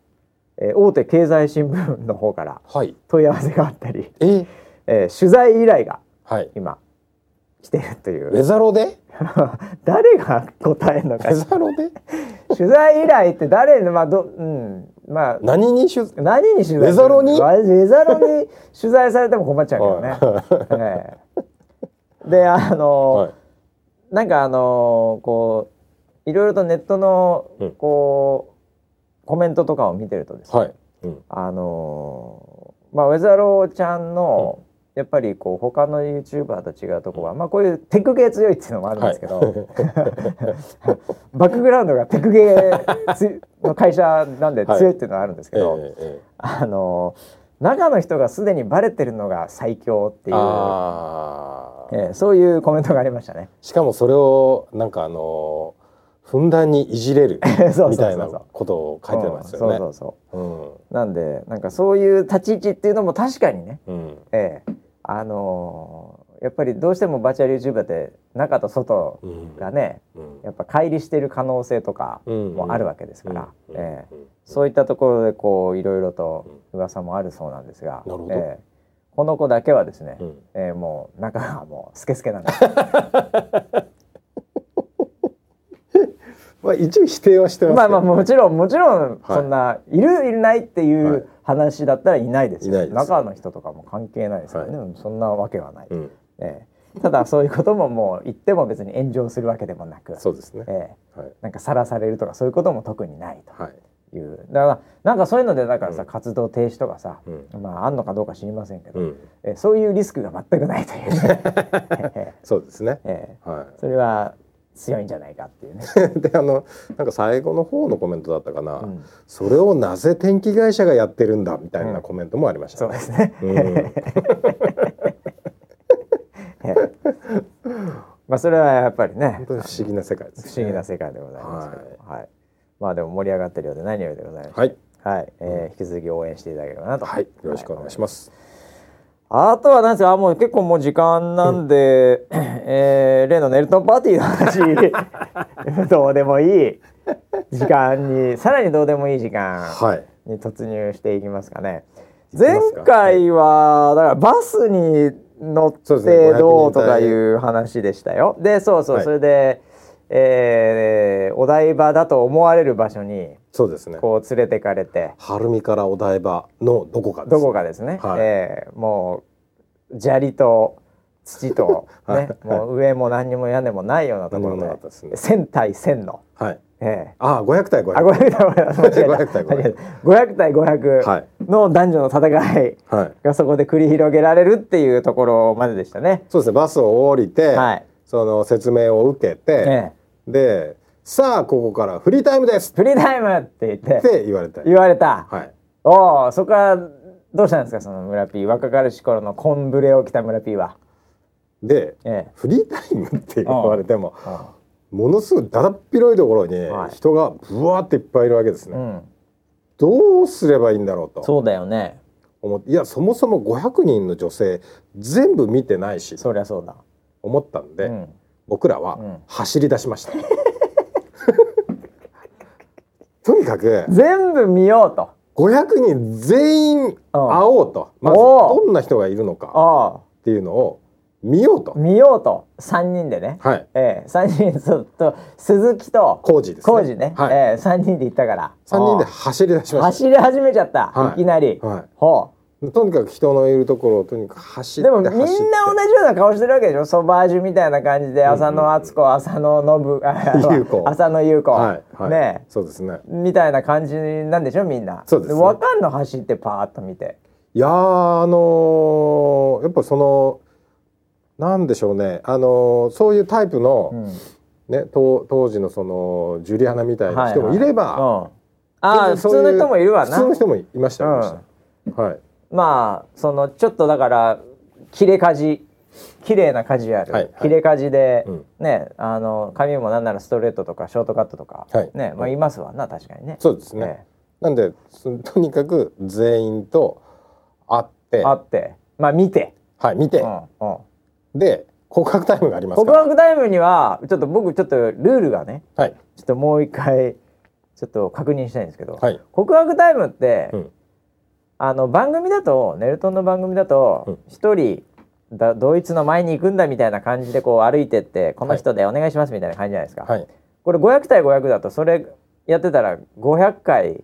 えー大手経済新聞の方からはい。問い合わせがあったり、え？えー取材依頼がはい。今来てるという。ウェザロで？誰が答えるのか？取材依頼って誰のまあどうんまあ何に取何に取材するウェザロに？ザロに取材されても困っちゃうけどね。ええであの、はい。なんかあのこういろいろとネットのうんこう、コメントとかを見てるとですね、はい。うん。あのーまあウェザローちゃんの、やっぱりこう他の YouTuber と違うところは、まあこういうテック系強いっていうのもあるんですけど、バックグラウンドがテック系つの会社なんで強いっていうのはあるんですけえど、えええあのー中の人がすでにバレてるのが最強っていう。えーそういうコメントがありましたね。しかもそれをなんかあのふんだんにいじれる みたいなことを書いてますよね。うんそうそうそう。うんなんでなんかそういう立ち位置っていうのも確かにね、うん。ええあのーやっぱりどうしてもバーチャル YouTuber って中と外うんがね、うん。やっぱ乖離してる可能性とかもあるわけですから、うん。ええ。うん。そういったところでこういろいろと噂もあるそうなんですが、ええ。この子だけはですね、うん。ええもう中がもうスケスケなんで まあ一応否定はしてますまあまあもちろんもちろんはい。そんな、い、るいないっていはい。う話だったらいないですよ、いない中の人とかも関係ないですからね、そんなわけはない、うん。ええ。ただそういうことももう言っても別に炎上するわけでもなく、そうですね。ええ。はい。なんかさらされるとかそういうことも特にないはい。という。だからなんかそういうのでだからさ、うん。活動停止とかさ、うん。まああんのかどうか知りませんけど、うん。ええそういうリスクが全くないという そうですね。ええ。はそれは強いんじゃないかっていうね。い。であのなんか最後の方のコメントだったかな。うんそれをなぜ天気会社がやってるんだみたいなコメントもありましたね。そうですね。まあそれはやっぱりね不思議な世界です、ね。不思議な世界でございますけど、はい、まあでも盛り上がってるようで何よりでございます。はい。はい、えー引き続き応援していただければなと。はい。よろしくお願いします。あとはなんですか、あもう結構もう時間なんで、えー例のネルトンパーティーの話、どうでもいい。時間に、さらにどうでもいい時間はい。に突入していきますかね。いきま前回は、だからバスに乗ってどうとかいう話でしたよ。で、そうそう、はい。それで、えーお台場だと思われる場所にそうですね。こう連れてかれて、晴海からお台場のどこかです。どこかですね、はいえーもう砂利と土と、ねはいもう上も何にも屋根もないようなところでったですね1000対1000の、はい。えああ、500対500。ーあ500対500間違えた500対500間違えた500対500はいの男女の戦い。がそこで繰り広げられるっていうところまででしたね。そうですね。バスを降りて、はいその説明を受けて、ええで、さあここからフリータイムです。フリータイムって言っってて言われて、言われた、はい。おおそこからどうしたんですか？その村 P 若かりし頃のコンブレを着た村 P は。で、ええ。フリータイムって言われても、うものすごいだだっ広いところにはい。人がブワーっていっぱいいるわけですね。ん、どうすればいいんだろうと。そうだよね。思って、いやそもそも500人の女性全部見てないしそりゃそうだ。思ったんで、うん。僕らはうん。走り出しました。とにかく全部見ようと。500人全員会おうと、まずおう。どんな人がいるのかあっていうのを見ようと。あ、見ようと。三人でね。はい。ええ。三人ずっと鈴木と工事ですね。浩二ね。はい、ええ三人で行ったから。3人であ走り出しあまし走り始めちゃった。はい。いきなり。た、はほい、とにかく人のいるところをとにかく走う。って。でもみんな同じような顔してるわけでしょ？ソバージュみたいな感じで浅野敦子、浅野信、あ優子。浅野優子、はいはい、ねそうですね。みたいな感じなんでしょ？みんな。そうですね。わかんの走ってパーッと見て。いやーあのーやっぱそのなんでしょうね。あのーそういうタイプの、うん。ね当当時のそのジュリアナみたいな人もいれば、はいはいうん。ああ普通の人もいるわな。普通の人もいましたいました、はいまあそのちょっとだから切れ味綺麗なカジュアル、はいはい。切れ味で、うん。ねあの髪もなんならストレートとかショートカットとか、はい。ねまあいますわな確かにね。そうですね、なんでそとにかく全員と会って。あって。まあ見て、はい見て、うんうん。で告白タイムがありますか告ら白タイムにはちょっと僕ちょっとルールがねはい。ちょっともう一回ちょっと確認したいんですけど、はい。告白タイムって、うんあの番組だとネルトンの番組だうんと一人だドイツの前に行くんだみたいな感じでこう歩いてってこの人でお願いしますみたいな感じじゃないですか。はいこれ500対500だとそれやってたら500回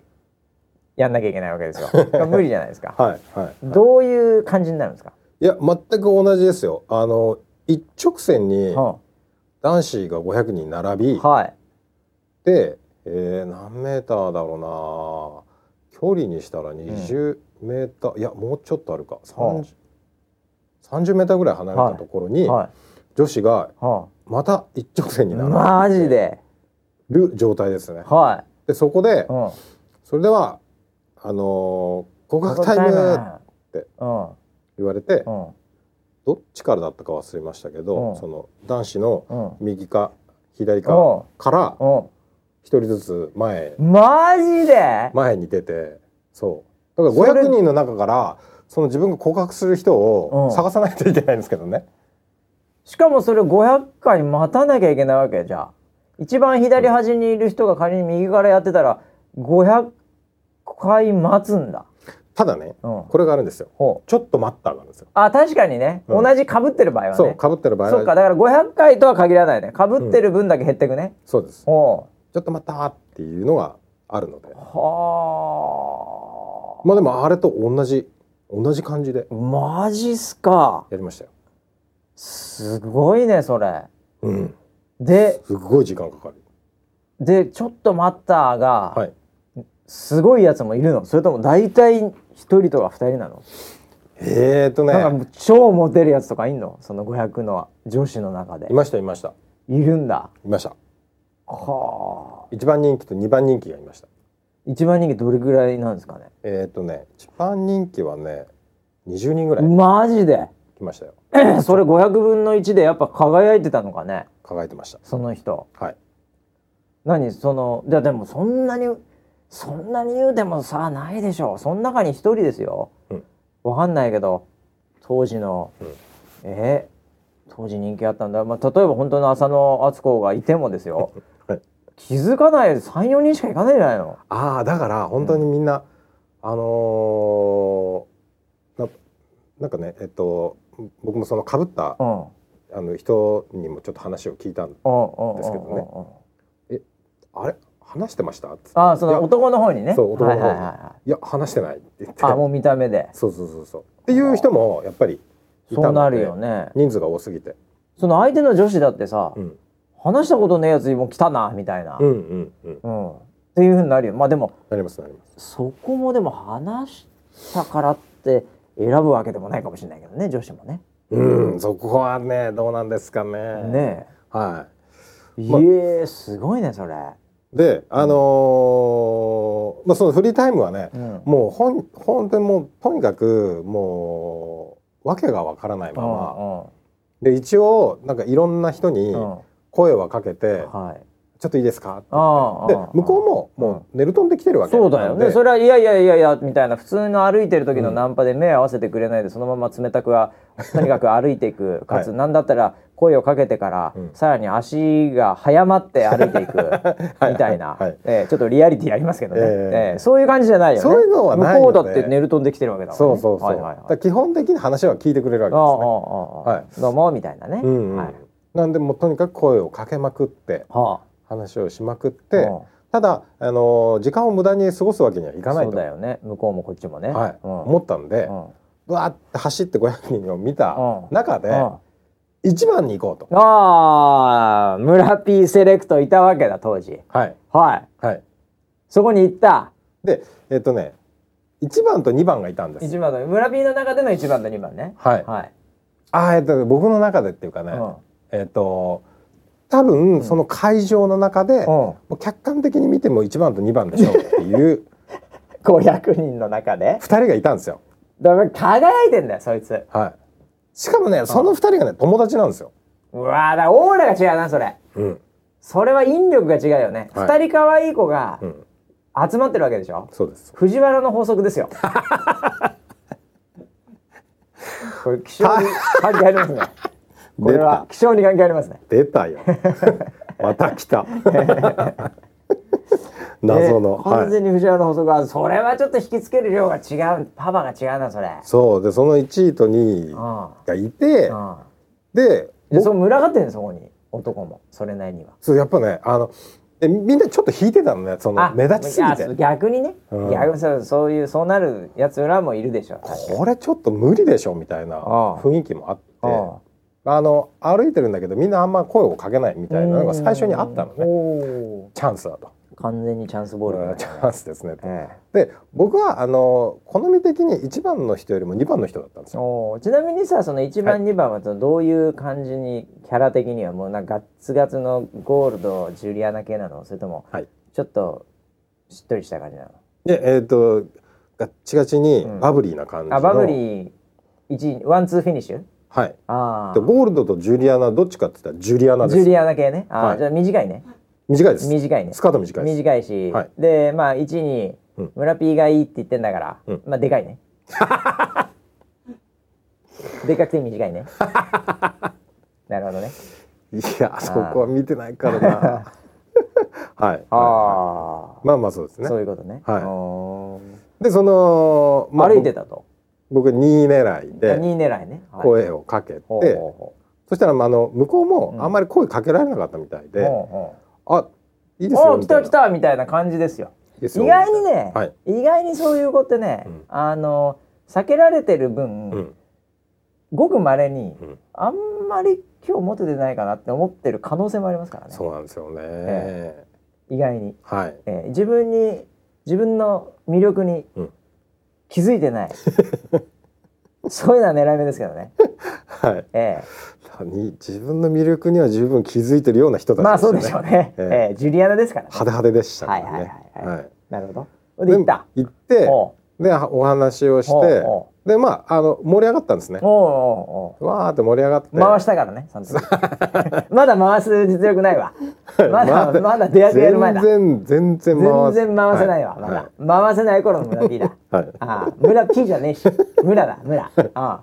やんなきゃいけないわけですよ。無理じゃないですか。はいはいどういう感じになるんですか？いや全く同じですよあの一直線には男子が500人並びはい。で、えー、何メーターだろうな距離にしたら20メーター、いやもうちょっとあるか。は 30, 30メーターぐらい離れたところに、は女子がまた一直線にいなるマジで？る状態ですね。はでそこでいうん。それではあのー告白タイムってうん。言われてうん。どっちからだったか忘れましたけど、うん。その男子のうん。右か左かうん。からう一人ずつ前。んマジで？前に出て。そう。だから500人の中からその自分が告白する人うん。を探さないといけないんですけどね、しかもそれ500回待たなきゃいけないわけじゃあ。一番左端にいる人が仮に右からやってたら500回待つんだ。ただねうん。これがあるんですよ。ちょっと待ったがあるんですよ、あ確かにね、うん。同じ被ってる場合はね。そうかぶってる場合そうかはだから500回とは限らないね。被ってる分だけ減ってくね、そうです。ほちょっと待ったっていうのがあるので。うはまあでもあれと同じ同じ感じで。あマジっすか。やりましたよ。すごいねそれ。うん。ですごい時間かかる。でちょっと待ったが、はい。すごいやつもいるの？それとも大体一人とか二人なの、えーとね。なんか超モテるやつとかいんの？その500の女子の中で。いましたいました。いるんだ。いましたはあ。一番人気と二番人気がいました。一番人気どれぐらいなんですかね？えーとね一番人気はね20人ぐらいマジで？来ましたよ。それ500分の1でやっぱ輝いてたのかね？輝いてました。その人。はい。何？そのじゃあでもそんなにそんなに言うてもさないでしょ。その中に一人ですよ、うん。わかんないけど当時の、うん。えー？当時人気あったんだ、まあ、例えば本当の浅野敦子がいてもですよ、は い気づかない34人しか行かないんじゃないの？ああだから本当にみんな、あのーななんかねえっと僕もその被ったうん。うんあの人にもちょっと話を聞いたんうんうんですけどねうんうん。あれ？話してました？ああその男の方にね。そう男の方に。はいはいいや話してないって言って。あもう見た目で。そうそうそうそう。っていう人もやっぱりいたのでそうなるよね。人数が多すぎて、その相手の女子だってさ、うん、話したことねえやつにも来たなみたいな、うんうんうん。うん。っていうふうになるよ。まあでもなりますなります。そこもでも話したからって選ぶわけでもないかもしれないけどね女子もね。うんそこはねどうなんですかね。ねはえ、まい。えすごいねそれ。いであのーまあそのフリータイムはね、うん。もうほん本当にもうとにかくもう訳がわからないまま、で一応なんかいろんな人にうんうん声はかけてはい。「ちょっといいですか?」ああで向こうももうネルトンで来てるわけ。そうだよね。それはいやいやいやいやみたいな普通の歩いてる時のナンパで目合わせてくれないでそのまま冷たくは とにかく歩いていくかつはい。なんだったら声をかけてから、うん。さらに足が早まって歩いていく みたいな、はい。えーちょっとリアリティありますけどね、ええ。えーそういう感じじゃないよね。そういうのはない向こうだってネルトンできてるわけだもんね。そうそうそう、はいはいはい。基本的に話は聞いてくれるわけああああですね。ああ、はい。どうもみたいなね、うんうん。はい、なんでもうとにかく声をかけまくっては話をしまくっあ、てうん。ただあのー時間を無駄に過ごすわけにはいかないと、そうだよね。向こうもこっちもね、はい。うん。思ったんで、うん。わーって走って500人を見たうん。中でうん。一番に行こうと。ああ村 P セレクトいたわけだ当時。はい。はい。はい。そこに行った。でえっ、とね1番と2番がいたんです。一番の村 P の中での一番と二番ね。はい。はい、あーえっ、と僕の中でっていうかね、うんえっ、と多分その会場の中で、うん、もう客観的に見ても1番と2番でしょうっていう 500人の中で2人がいたんですよ。だから輝いてんだよそいつはい。しかもねその2人がね友達なんですよ。うわーだからオーラが違うなそれうん。それは引力が違うよね、二はい人可愛い子がうん。集まってるわけでしょそうです。藤原の法則ですよ これ気象に関係ありますねこれは気象に関係ありますね。出たよ。また来た。謎の。ね完はい。全に藤原の法則はそれはちょっと引きつける量が違う。パワーが違うなそれ。そうでその1位と2位うんがいて、うん。ででそう群がってんのそこに男も。それなりには。そうやっぱねあのえみんなちょっと引いてたのねその目立ちすぎて。逆にね、うん。逆にそういうそうなるやつらもいるでしょ。確かにこれちょっと無理でしょみたいな雰囲気もあってああの歩いてるんだけどみんなあんま声をかけないみたいなのが最初にあったのね。おチャンスだと、ー完全にチャンスボールだね。チャンスですねと。えで僕はあの好み的に1番の人よりも2番の人だったんですえよちなみにさその1番、はい。2番はどういう感じにキャラ的にはもうなんかガッツガツのゴールドジュリアナ系なの？それともはい。ちょっとしっとりした感じなの？でえっ、とガッチガチにうん。バブリーな感じの、あバブリー。1ワンツーフィニッシュ？はい。あでゴールドとジュリアナどっちかって言ったらジュリアナです。ジュリアナ系ね。あー、はい。じゃあ短いね。短いです。短いね。スカート短い短いし、はい。でまあ1にうん。村 P がいいって言ってんだから、うん。まあでかいね。でかくて短いね。なるほどね。いやそこは見てないからな。はい。ああ、まあまあそうですね。そういうことね、はい。おでその、ー歩いてたと、僕2位狙いで2位狙いね、はい声をかけて、そしたらまああの向こううん。もあんまり声かけられなかったみたいうで「ほうほあいいうですおよ」ー来た来たみたいな感じですよ。意外にね、はい。意外にそういう子ってね、うん。あの避けられてる分、うん。ごくまれに、うん。あんまり今日モテてないかなって思ってる可能性もありますからね。そうなんですよね、え意外に、はい。えー自分に自分の魅力にうん気づいてない、そういうのは狙い目ですけどね、はい。えに自分の魅力には十分気づいてるような人たちーまあそうでしょうね、ええ。ージュリアナですからね。派手派手でしたからね。はいはいはいはい。はい。なるほど。で行った。行っておでお話をしておでまああの盛り上がったんですね。うおうおう。おわーって盛り上がって。う回したからねその時。まだ回す実力ないわ。まだまだ出役やる前だ。全然全然回全す然回せないわ、はまだ、回せない頃の村 P だ。はい。ああ村 P じゃねえし。村だ村。ああ。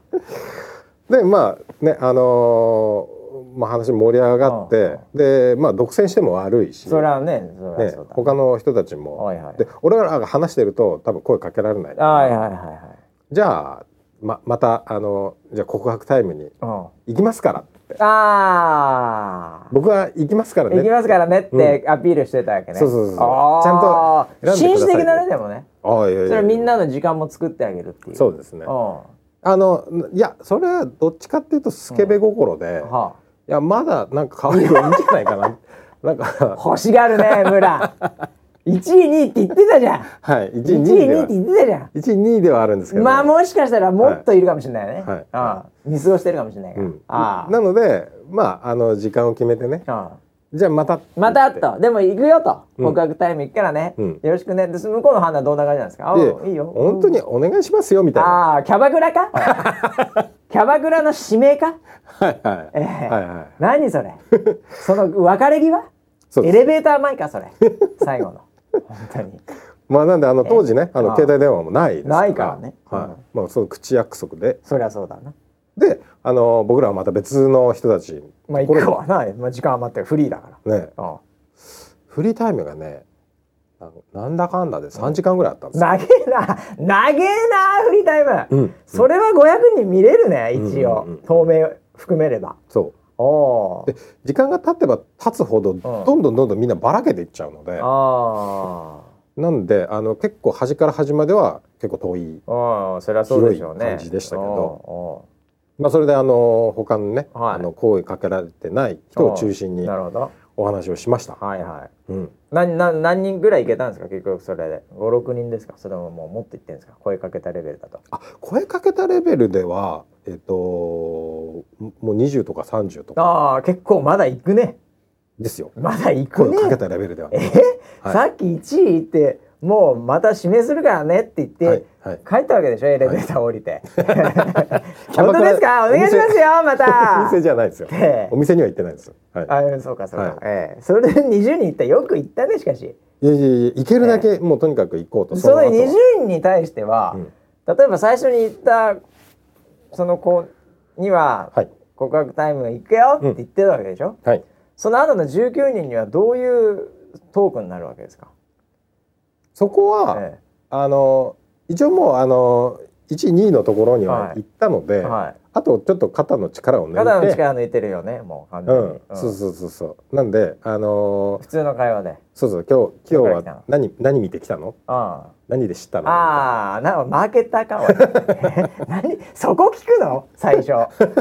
でまあねあのーまあ話盛り上がってでまあ独占しても悪いし。それはねそれはね他の人たちも。はいはい。で俺らが話してると多分声かけられない。はいはいはいはいじゃあままたあのじゃあ告白タイムにうん。行きますからって。ああ僕は行きますからね。行きますからねってアピールしてたわけね、そうそうそうあー。ちゃんと紳士的だねでもね。ああいやいやそれはみんなの時間も作ってあげるっていう。そうですね。うん。はあのいやそれはどっちかっていうとスケベ心で、あ。いやまだなんか可愛いのいいんじゃないかな。なんか。欲しがるね村1位2位って言ってたじゃん。はい1 1位位2 2位って言ってたじゃん。1位2位ではあるんですけど。まあもしかしたらもっといるかもしれないよね、はい。ああ見過ごしてるかもしれないから、うん、ああ。なのでまああの時間を決めてね。ああじゃあまたまたとでも行くよと。うん。告白タイム行くからね、うん。よろしくね。で向こうの判断どんな感じなんですか？あいいよ。本当にお願いしますよみたいな、ああキャバクラか？キャバクラの指名か？はいはい、ええ。はいはい。何それ？その別れ際？エレベーター前かそれ。最後の本当に。まあなんであの当時ねあああ。の携帯電話もないですから。ないからね。はい。うん。まあその口約束で。そりゃそうだな。であの僕らはまた別の人たちまあ行くわな、まあ、時間余ってるフリーだから。ね。うんフリータイムがねなんだかんだで3時間ぐらいあったんですよ、長えな長えなフリータイム、うん。それは500人見れるね一応、うんうんうん。透明含めれば。そうで時間が経てば経つほどどんどんどんどんみんなばらけていっちゃうので、あなんであの結構端から端までは結構遠い、それはそうでしょうね。広い感じでしたけど。おまあ、それであの他のね、はい。あの声かけられてない人を中心うになるほど。お話をしました。はいはい。うん、何何何人ぐらいいけたんですか？結局それで。56人ですか？それとももうもっといってんですか？声かけたレベルだと。あ声かけたレベルではえっ、ともう20とか30とか。ああ結構まだ行くね。ですよ。まだ行くね。声かけたレベルでは。え、はい。さっき1位ってもうまた指名するからねって言って、はいはい。帰ったわけでしょ？エレベーター降りて、キャバ本当ですか？お願いしますよまおた店じゃないですよ。ええ。お店には行ってないですよ。はい。あそうかそうか、はい。ええ。それで20人いったよく行ったねしかし。いやいやいや行けるだけ、もうとにかく行こうと。その後。は20人に対しては、うん。例えば最初に言ったその子にははい。告白タイム行くよって言ってたわけでしょ、はい。その後の19人にはどういうトークになるわけですか、そこは、え。あの一応もうあの12位のところにははい。行ったので、はあとちょっと肩の力を抜いい。て。肩の力抜いてるよね、もう完全に。うん、そうそうそうそう。なんであのー普通の会話で。そうそう今日今日は何何見てきたの？あ何で知ったの？ああ、な、マーケッターか、おい何、そこ聞くの？最初。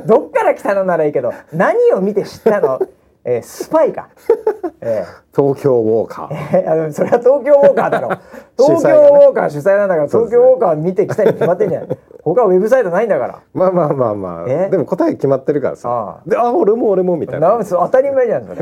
どっから来たのならいいけど、何を見て知ったの？えースパイか。え東京ウォーカーー、えあのそれは東京ウォーカーだろ。東京ウォーカー主催なんだから、東京ウォーカー見てきたに決まってんじゃない。他はウェブサイトないんだから。まあまあまあまあえでも答え決まってるからあさであ俺も俺もみたいな当たり前じゃんそれ。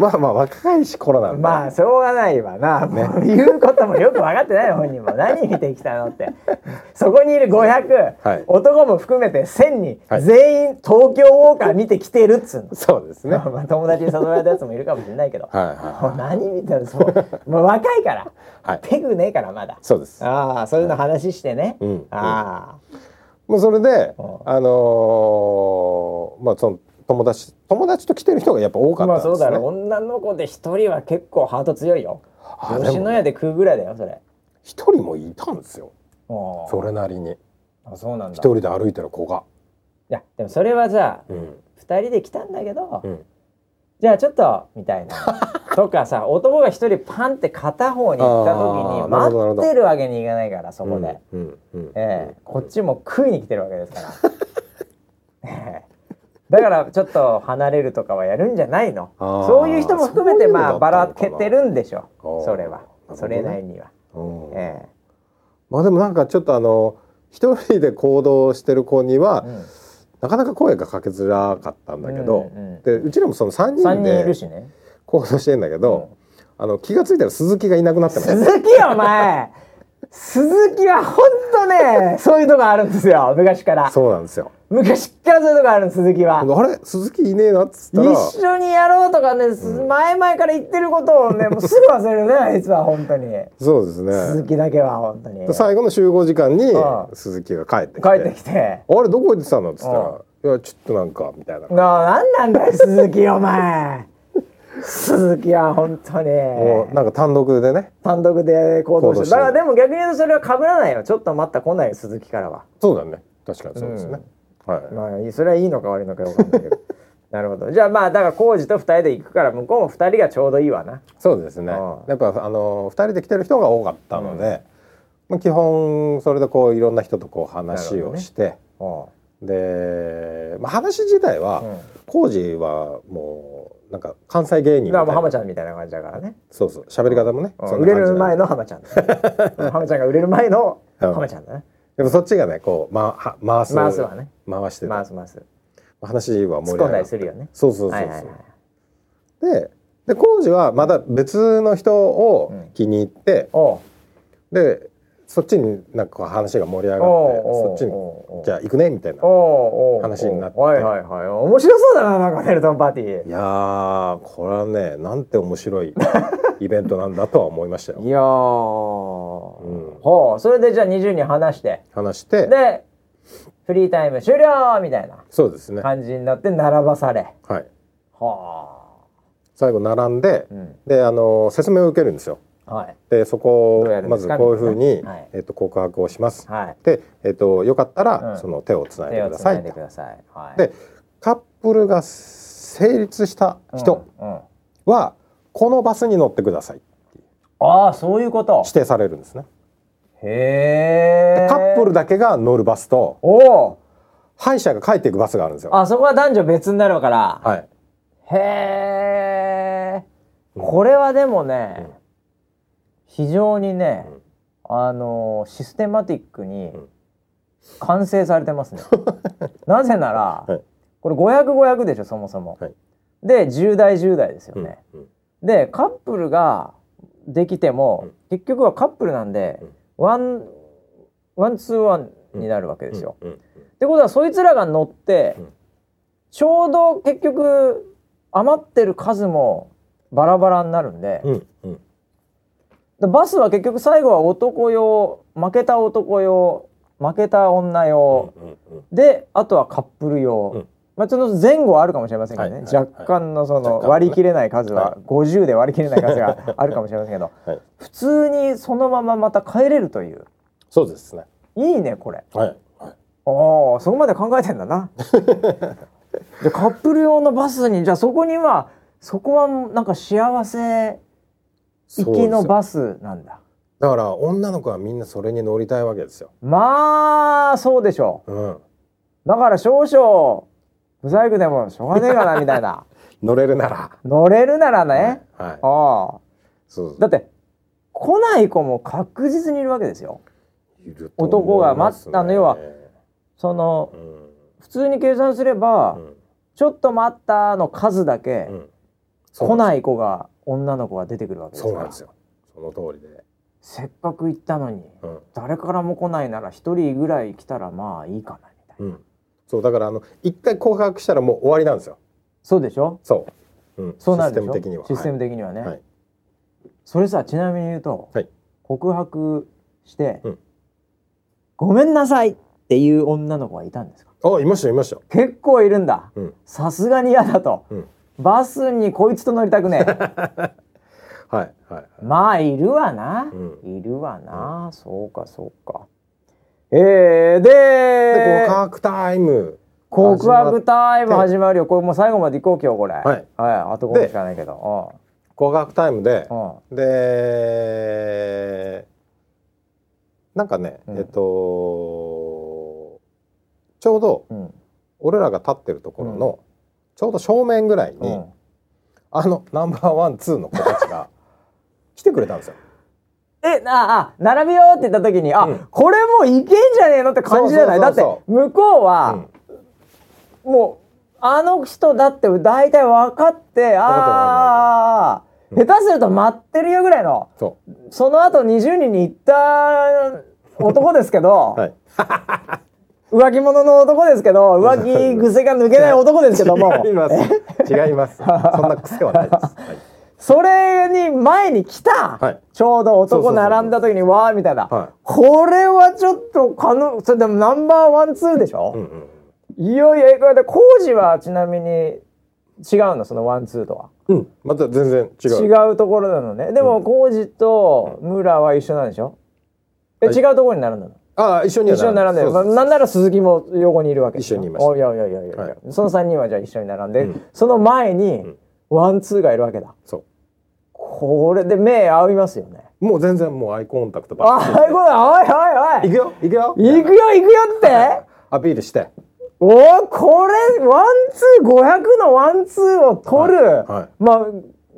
まあまあ若かりし頃なんでまあしょうがないわな、もう 言うこともよく分かってない本人も。何見てきたのって。そこにいる500、はい。男も含めて1000人、はい。全員東京ウォーカー見てきてるっつうの。そうですね。まあ友達に誘われたやつもいるかもしれないけど、はい何見てるそう。もう若いから、はい。ペグねえからまだ。そうです。ああそういうの話してね、うんあ。もうそれでうん。あのーまあその友達友達と来てる人がやっぱ多あかったんですね。まあそうだろう女の子で一人は結構ハート強いよ。吉野家で食うぐらいだよそれ。一人もいたんですよ。そそれなりに。あそうなんだ。一人で歩いてる子が。いやでもそれはさうん。二人で来たんだけど、うん。じゃあちょっとみたいな。とかさ男が一人パンって片方に行った時に待ってるわけにいかないからそこで、うんうん。ええこっちも食いに来てるわけですから、ええだからちょっと離れるとかはやるんじゃないの？そういう人も含めてまあばらけてるんでしょ。それは、それなりには、うん。えまあでもなんかちょっとあの一人で行動してる子にはえ、うん。なかなか声がかけづらかったんだけど、うんうんでうちらもその3 3人人いるでしね。行動してんだけど、あの気がついたら鈴木がいなくなってます。鈴木お前鈴木はほんとね そういうとこあるんですよ。昔から。そうなんですよ。昔っからそういうとこあるん鈴木は。あれ？鈴木いねえなっつったら。一緒にやろうとかね、前々から言ってることをね もうすぐ忘れるねあいつは本当に。そうです鈴ね。木だけは本当に。最後の集合時間に鈴木が帰ってきて。帰ってきて。あれどこ行ってたのっつったら「いやちょっとなんか」みたいな。ななんなんだよ鈴木お前鈴木は本当に。もうなんか単独でね。単独で行動してだからでも逆に言うとそれは被らないよ。ちょっと待った来ないよ鈴木からは。そうだね。確かにそうですね。はい。まあそれはいいのか悪いのかよかんないけど。なるほど。じゃあまあだから浩二と二人で行くから向こうも二人がちょうどいいわな。そうですね。やっぱあの二人で来てる人が多かったので、まあ基本それでこういろんな人とこう話をして、おで、まあ話自体は、コウジはもうなんか関西芸人みたいな。だから浜ちゃんみたいな感じだからね。そうそう。喋り方もね、うん。売れる前の浜ちゃんだね。う ん浜ちゃんが売れる前のうん。浜ちゃんだね。でもそっちがねこう、ま、は回す。回すわね。回してた。回す回す。話は盛り上がするよね。そうそうそうそう、はいはいはいででコウジはまだ別の人を気に入って、おう。でそっちになんか話が盛り上がってそっちにじゃあ行くねみたいな話になって。はいはいはい。面白そうだななんかネルトンパーティー。いやーこれはねなんて面白い イベントなんだとは思いましたよ。いやー、ほうそれでじゃあ20人話して。話して。でフリータイム終了みたいなそうですね。感じになって並ばされ。はい。は最後並んで、うん。であの説明を受けるんですよ。あはい。でそこをますずこういうふうに、はい。えっと告白をします、はい。で、えっとよかったら、うん。その手をつない手でくださいをつないでください。はい。でカップルが成立した人うんうん。は、このバスに乗ってくださいああそういうこと。指定されるんですね。へえ。カップルだけが乗るバスとおお。歯医者が帰っていくバスがあるんですよ。あそこは男女別になるから。はい。へえ。これはでもね、非常にね、あのシステマティックにん。完成されてますね。なぜなら、はい。これ500500でしょそもそも。はい。で10代10代ですようん。ね。うん。でカップルができても、うん。結局はカップルなんで、ワンワンツーワンになるわけですよ。うん。うん。ってことはそいつらが乗って、うん。ちょうど結局余ってる数もバラバラになるんで,、うん。うんでバスは結局最後は男用負けた男用負けた女用、であとはカップル用、うん。まあその前後はあるかもしれませんけどね、はいはいはい。若干のその割り切れない数は、は50で割り切れない数があるかもしれませんけど、はい。普通にそのまままた帰れるという。そうですね。いいねこれ。はい、はい、ああそこまで考えてんだな。じゃあカップル用のバスにじゃあそこにはそこはなんか幸せ行きのバスなんだ。だから女の子はみんなそれに乗りたいわけですよ。まあそうでしょう。ん、うだから少々不細工でもしょうがねえかなみたいな。乗れるなら。乗れるならね、はい。ああ。そうだって来ない子も確実にいるわけですよ。ね男が待ったの。要はそのうん。普通に計算すれば、うん。ちょっと待ったの数だけ、うん。来ない子が女の子が出てくるわけですからそうなんですよ。その通りで。せっかく行ったのにうん誰からも来ないなら一人ぐらい来たらまあいいかなみたいな、うん。そうだからあの一回告白したらもう終わりなんですよ。そうでしょ？そう。うん。そうなるでしょ？システム的には。システム的にはね、はい。それさちなみに言うと、はい告白して、うんごめんなさいっていう女の子はいたんですか？あいましたいました。結構いるんだうん。さすがに嫌だと、うんバスにこいつと乗りたくねえ。はいはい。まあいるわな、ういるわな、そうかそうか。えー、でで告白タイム。告白タイム始まるよ。これもう最後まで行こう今日これ。はい、あと5分しかないけど。告白タイムでう。んうん。でなんかね、うん。えっとちょうどうん。俺らが立ってるところの、ちょうど正面ぐらいに、うん。あのナンバーワンツーの子たちが 来てくれたんですよ。えああ並びよって言った時にあ、うん。これもういけんじゃねえのって感じじゃない？だって向こうは、うん。もうあの人だって大体分かってああうん。下手すると待ってるよぐらいの。そその後20人に行った男ですけど、うはい 浮気者の男ですけど 浮気癖が抜けない男ですけども。違います。違います。そんな癖はないです。はい。それに前に来た、はい。ちょうど男並んだ時にわーみたいな、はこれはちょっと可能それでもナンバーワンツーでしょ、うんうんいよいよこれで工事はちなみに違うの？そのワンツーとは。うん、また全然違う。違うところなのね。でも工事と村は一緒なんでしょ？え、はい。違うところに並んだの？ああ一緒には一緒に並んでなんなら鈴木も横にいるわけ一緒にいました。おいやいやいやいやはい。その3人はじゃあ一緒に並んで、うん。その前にんワンツーがいるわけだ。そこれで目合いますよね。うもう全然もうアイコンタクトあばっあいこだおいおいおい。行くよ行くよ。行くよ行くよって。アピールして。おーこれワンツー500のワンツーを取る、はいはい。まあ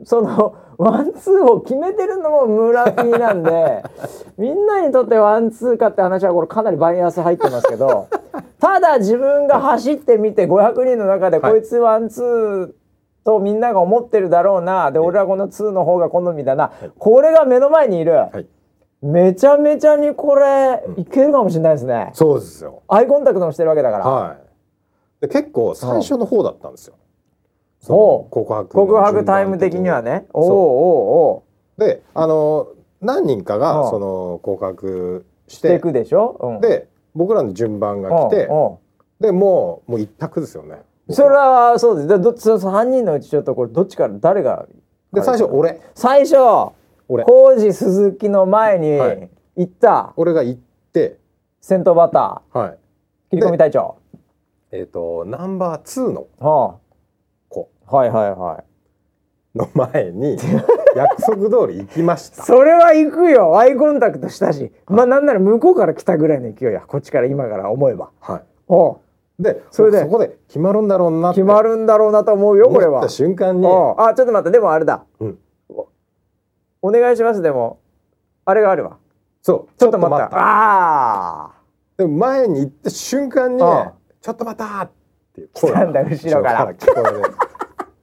そのワンツーを決めてるのも村 P なんで みんなにとってワンツーかって話はこれかなりバイアス入ってますけどただ自分が走ってみて500人の中ではい。こいつワンツーとみんなが思ってるだろうなで俺はこのツーの方が好みだな、これが目の前にいる、はい。めちゃめちゃにこれいけるかもしれないですね。そうですよ。アイコンタクトもしてるわけだから。はい。で結構最初の方だったんですようの告白の告白タイム的にはね。おおであの何人かうん。がその告白ししていくでしょ？うん、で僕らの順番が来て。でもうもう一択ですよね。それはそうです。でどその三人のうちちょっとこれどっちから誰がで最初俺。最初俺。浩二鈴木の前にはい行った。俺が行って。先頭バッタはい。ー切り込み隊長。えっ、とナンバー2のはいはいはい。の前に 約束通り行きました。それは行くよ。アイコンタクトしたし、まあなんなら向こうから来たぐらいの勢いや。こっちから今から思えば。はい。おう。でそれで？そこで決まるんだろうな決まるんだろうなと思うよこれは。瞬間に。あちょっと待って。でもあれだ。うん。おお願いします。でもあれがあるわ。そう。ちょっと待った。ああでも前に行った瞬間にああちょっと待ったっていう来たんだ後ろから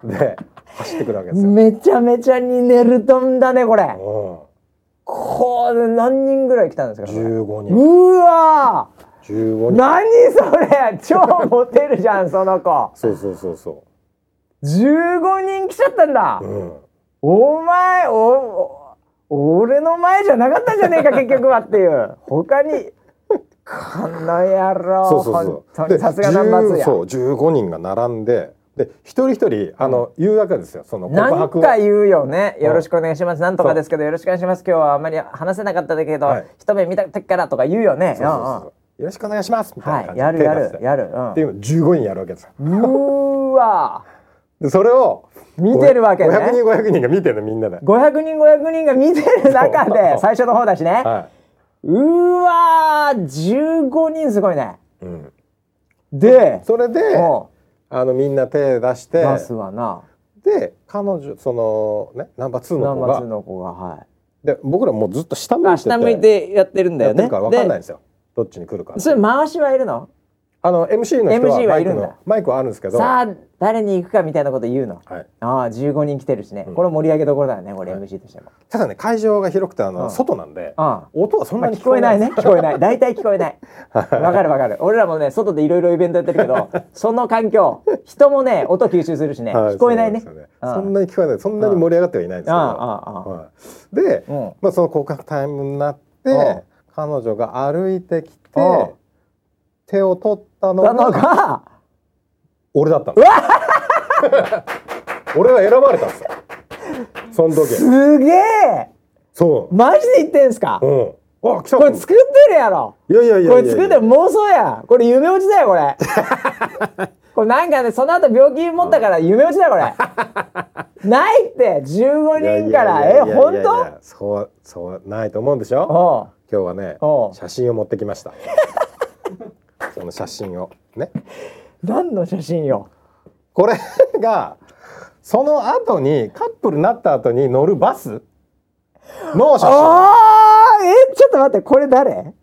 で走ってくるわけですよ、めちゃめちゃにネルトンだねこれ。うこれ何人ぐらい来たんですか。ん、それ。15人。うわ15人。ー何それ。超モテるじゃんその子。そうそうそうそ15人来ちゃったんだ。う、うん、お前おお俺の前じゃなかったんじゃねえか結局はっていう。他にこの野郎そうそうそう。本当にさすがナンバー2や。10そう15人が並んでで一人一人あの、言うわけですよ。その告白を。か言うよね。うん。よろしくお願いします。なんとかですけどよろしくお願いします。今日はあんまり話せなかっただけど、はい。一目見た時からとか言うよね。そうそうそう。うんうん。よろしくお願いしますみたいなはい、感じでやるや手出して。るやる。うん。っていうのを15人やるわけですよ。うーわでそれを見てるわけね。500人500人が見てるのみんなで、500人500人が見てる中で最初の方だしね。はうーわー15人すごいね。いうん、で、それでもあのみんな手出して出すわな。で彼女そのねナンバー2の子ナンバー2がの子がはい。で僕らもうずっと下向いてあて下向いてやってるんだよね。やってるから分かんないんですよどっちに来るかでそれ回しはいるの？あの MC の人はマイクのマイクはあるんですけど。さあ誰に行くかみたいなこと言うの？はい、ああ15人来てるしね、うん。これ盛り上げどころだよねこれはい。MC としても。ただね会場が広くてあの、うん。外なんであ音はそんまあなに聞こえないね。ん 聞こえない。大体聞こえない。わかるわかる。俺らもね外でいろいろイベントやってるけどその環境人もね音吸収するしね、はい聞こえないね。そんなに聞こえない。そんなに盛り上がってはいないんですけど、で、うん。まあ、その告白タイムになって、うん。彼女が歩いてきて、うん。手を取ったのがが俺だった 俺が選ばれたんですよ。その時。すげえ。そう。マジで言ってんすか、うん。あ来た。これ作ってるやろ。いやいやいやいやこれ作ってる妄想や。これ夢落ちだよこれ。これなんかねその後病気持ったから夢落ちだよこれ。ないって。15人から。え本や当？そうそうないと思うんでしょ？おう。今日はね写真を持ってきましたその写真を。ね。何の写真よ？これがその後にカップルになった後に乗るバス。の写真。ああえちょっと待ってこれ誰？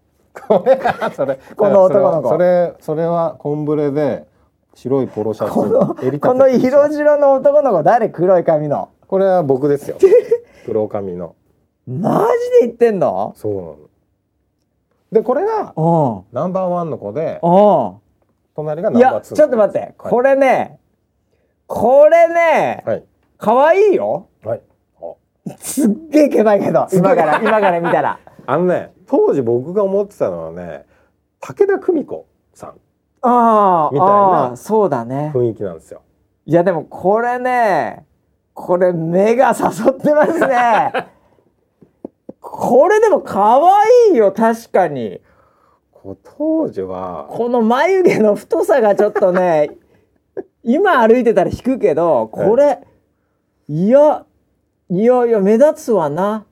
これがそれ。この男の子。それそれはコンブレで白いポロシャツこのこの色白の男の子誰？黒い髪の。これは僕ですよ。黒髪の。マジで言ってんの？そうなのでこれがうん。ナンバーワンの子でう隣がナンバーツー。やちょっと待って。これねこれねはい。可愛いよ。はい。あ。すっげえけばいけど今から今から見たら。あのね当時僕が思ってたのはね武田久美子さん。ああみたいなそうだね。雰囲気なんですよ。いやでもこれねこれ目が誘ってますね これでも可愛いよ確かに。当時は。この眉毛の太さがちょっとね 今歩いてたら引くけどこれいやいやいや目立つわな。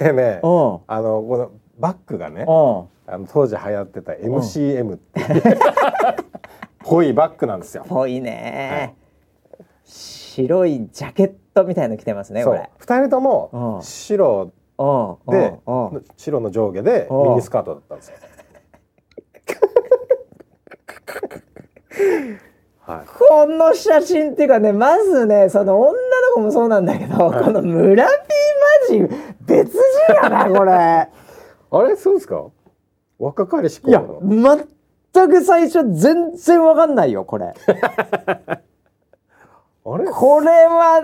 でねうん。あのこのバッグがねうん。あの当時流行ってた MCM っていう 濃いバッグなんですよ。ぽいね、白いジャケットみたいの着てますねこれ。二人とうん。も白うんで白の上下でうんミニスカートだったんですよ。はい。この写真っていうかねまずねその女の子もそうなんだけど、この村ピーマジ別人やなこれ あれそうですか？若かりしいや。全く最初全然わかんないよこれ あれ？これは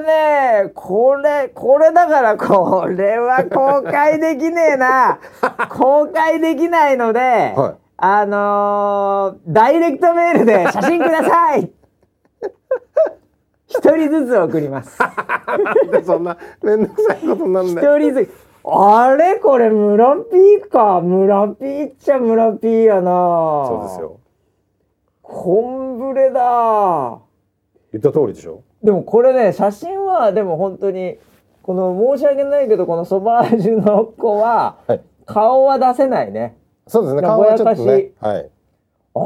ねこれこれだからこれは公開できねえな。公開できないので、はい。あのーダイレクトメールで写真ください。一人ずつ送ります。そんな面倒くさいことなん一だよ。人ずつ。あれ？これ村ピーか。村ピーっちゃ村ピーやな。そうですよ。コンブレだ。言った通りでしょ。でもこれね写真はでも本当にこの申し訳ないけどこのソバージュの子ははい。顔は出せないねそうですね。顔はちょっとね。はい。あ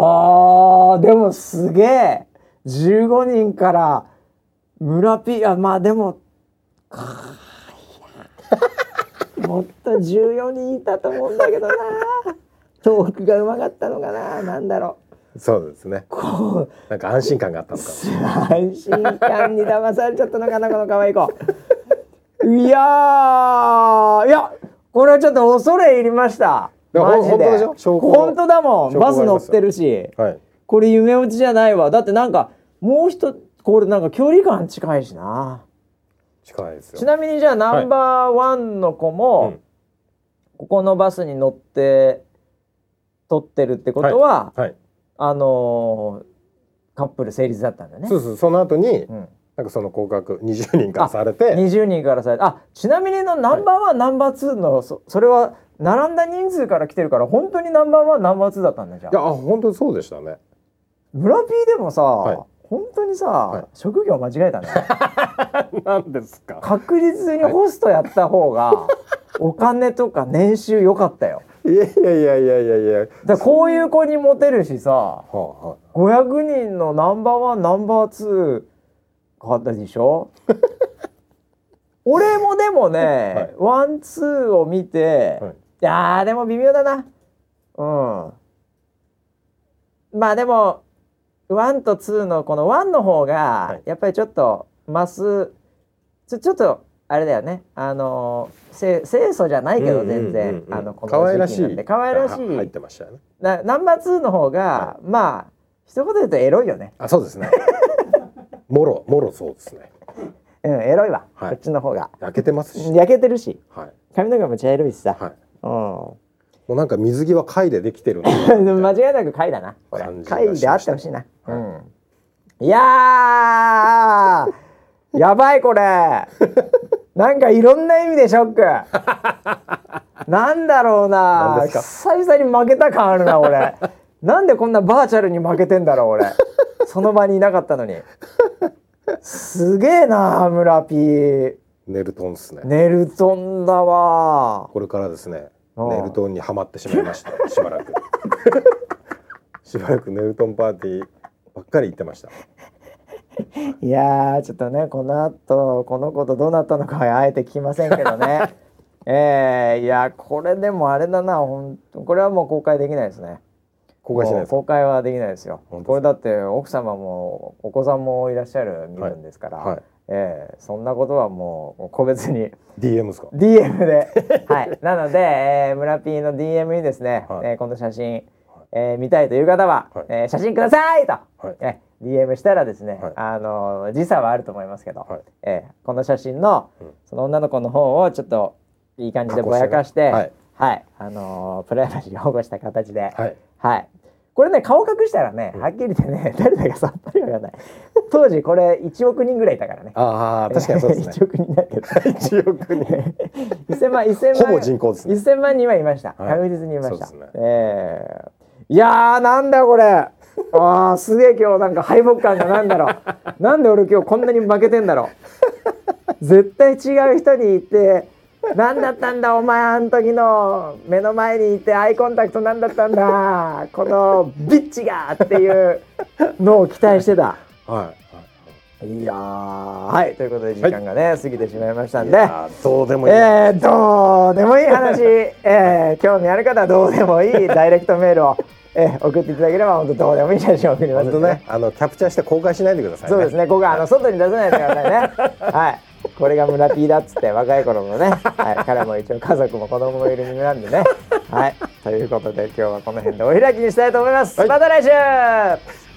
ーでもすげえ15人から村ピーあまあでもかいや もっと14人いたと思うんだけどなトークがうまかったのかななんだろそうですね。う。こなんか安心感があったのか安心感に騙されちゃったのかなこの可愛い子。いやー。いやこれはちょっと恐れ入りました。マジで。本当だもん。バス乗ってるし。はい。これ夢落ちじゃないわ。だってなんかもう一つこれなんか距離感近いしな。近いですよ。ちなみにじゃあナンバーワンの子も、うん。ここのバスに乗って撮ってるってことは、はい。あのーカップル成立だったんだね。そうそうその後に、うん。なんかその告白20人からされて。20人からさあちなみにのナンバーワン、ナンバーツーのそそれは並んだ人数から来てるから本当にナンバーワンナンバーツーだったんだじゃいやああ本当にそうでしたね。村 P でもさ、はい。本当にさ、い。職業間違えたね。なんですか。確実にホストやった方が お金とか年収良かったよいやいやいやいやいや。いやだこういう子にモテるしさはあは500人のナンバーワンナンバーツーかったでしょ？俺もでもね、ワンツーを見て、はい。い、やーでも微妙だな。うん。まあでもワンとツーのこのワンの方が、はい。やっぱりちょっとマスちょちょっとあれだよね。あのせ清楚じゃないけど全然、うんうんうん。うんあのこの可愛らしい時期なんで。可愛らしい。は入ってましたよね。なナンバー2の方が、まあ一言で言うとエロいよね。あそうですね。もろもろそうですね。うんエロいわ、はい。こっちの方が。焼けてますし、焼けてるし。はい。髪の毛も茶色いしさ、はい。うん。もうなんか水着は貝でできてる 間違いなく貝だな貝であってたほしいな、はい。うん。いやー!やばいこれ なんかいろんな意味でショック。なんだろうな。久々に負けた感あるな俺。なんでこんなバーチャルに負けてんだろう俺。その場にいなかったのに。すげえな村 P ネルトンですね。ネルトンだわ。これからですね。うんネルトンにはまってしまいました しばらく。しばらくネルトンパーティーばっかり行ってました いやーちょっとねこの後この子とどうなったのかはあえて聞きませんけどね。えー、いやこれでもあれだな本当これはもう公開できないですね。公開しないです公開はできないですよ。これだって奥様もお子さんもいらっしゃる身分ですから、はいえーそんなことはもう個別に DM ですか？DM で。はい。なので、えー、村 P の DM にですね、はい。えーこの写真、えー見たいという方は、はい。えー写真くださいと、はい。えー DM したらですね、はいあのー時差はあると思いますけど、はいえーこの写真の、うんその女の子の方をちょっといい感じでぼやかして、はいはい、あのープライバシーを保護した形で、はいはい。これね顔隠したらね、はっきり言ってね 誰だかさっぱりわかんない。当時これ1億人ぐらいいたからね。ああ確かにそうですね 1億人だけど。1億人 1000万1000万ほぼ人口ですね1000万人はいました。はい確実にいました。そうですねええいやーなんだこれ。あーすげえ今日なんか敗北感がなんだろう。なんで俺今日こんなに負けてんだろう。絶対違う人にいて。何だったんだお前あの時の目の前にいてアイコンタクト何だったんだこのビッチがっていうのを期待してた。はい。やーはい。ということで時間がね、過ぎてしまいましたんで。どうでもいい、えー、どうでもいい話、えー、興味ある方はどうでもいいダイレクトメールを、えー、送っていただければ本当どうでもいい写真を送りますんで本当ねあのキャプチャーして公開しないでくださいね。そうですね。ここはあの外に出さないでくださいね。はい。これが村 P だっつって若い頃のね、はい、彼も一応家族も子供もいる身なんでね。はい。ということで今日はこの辺でお開きにしたいと思います、はい。また来週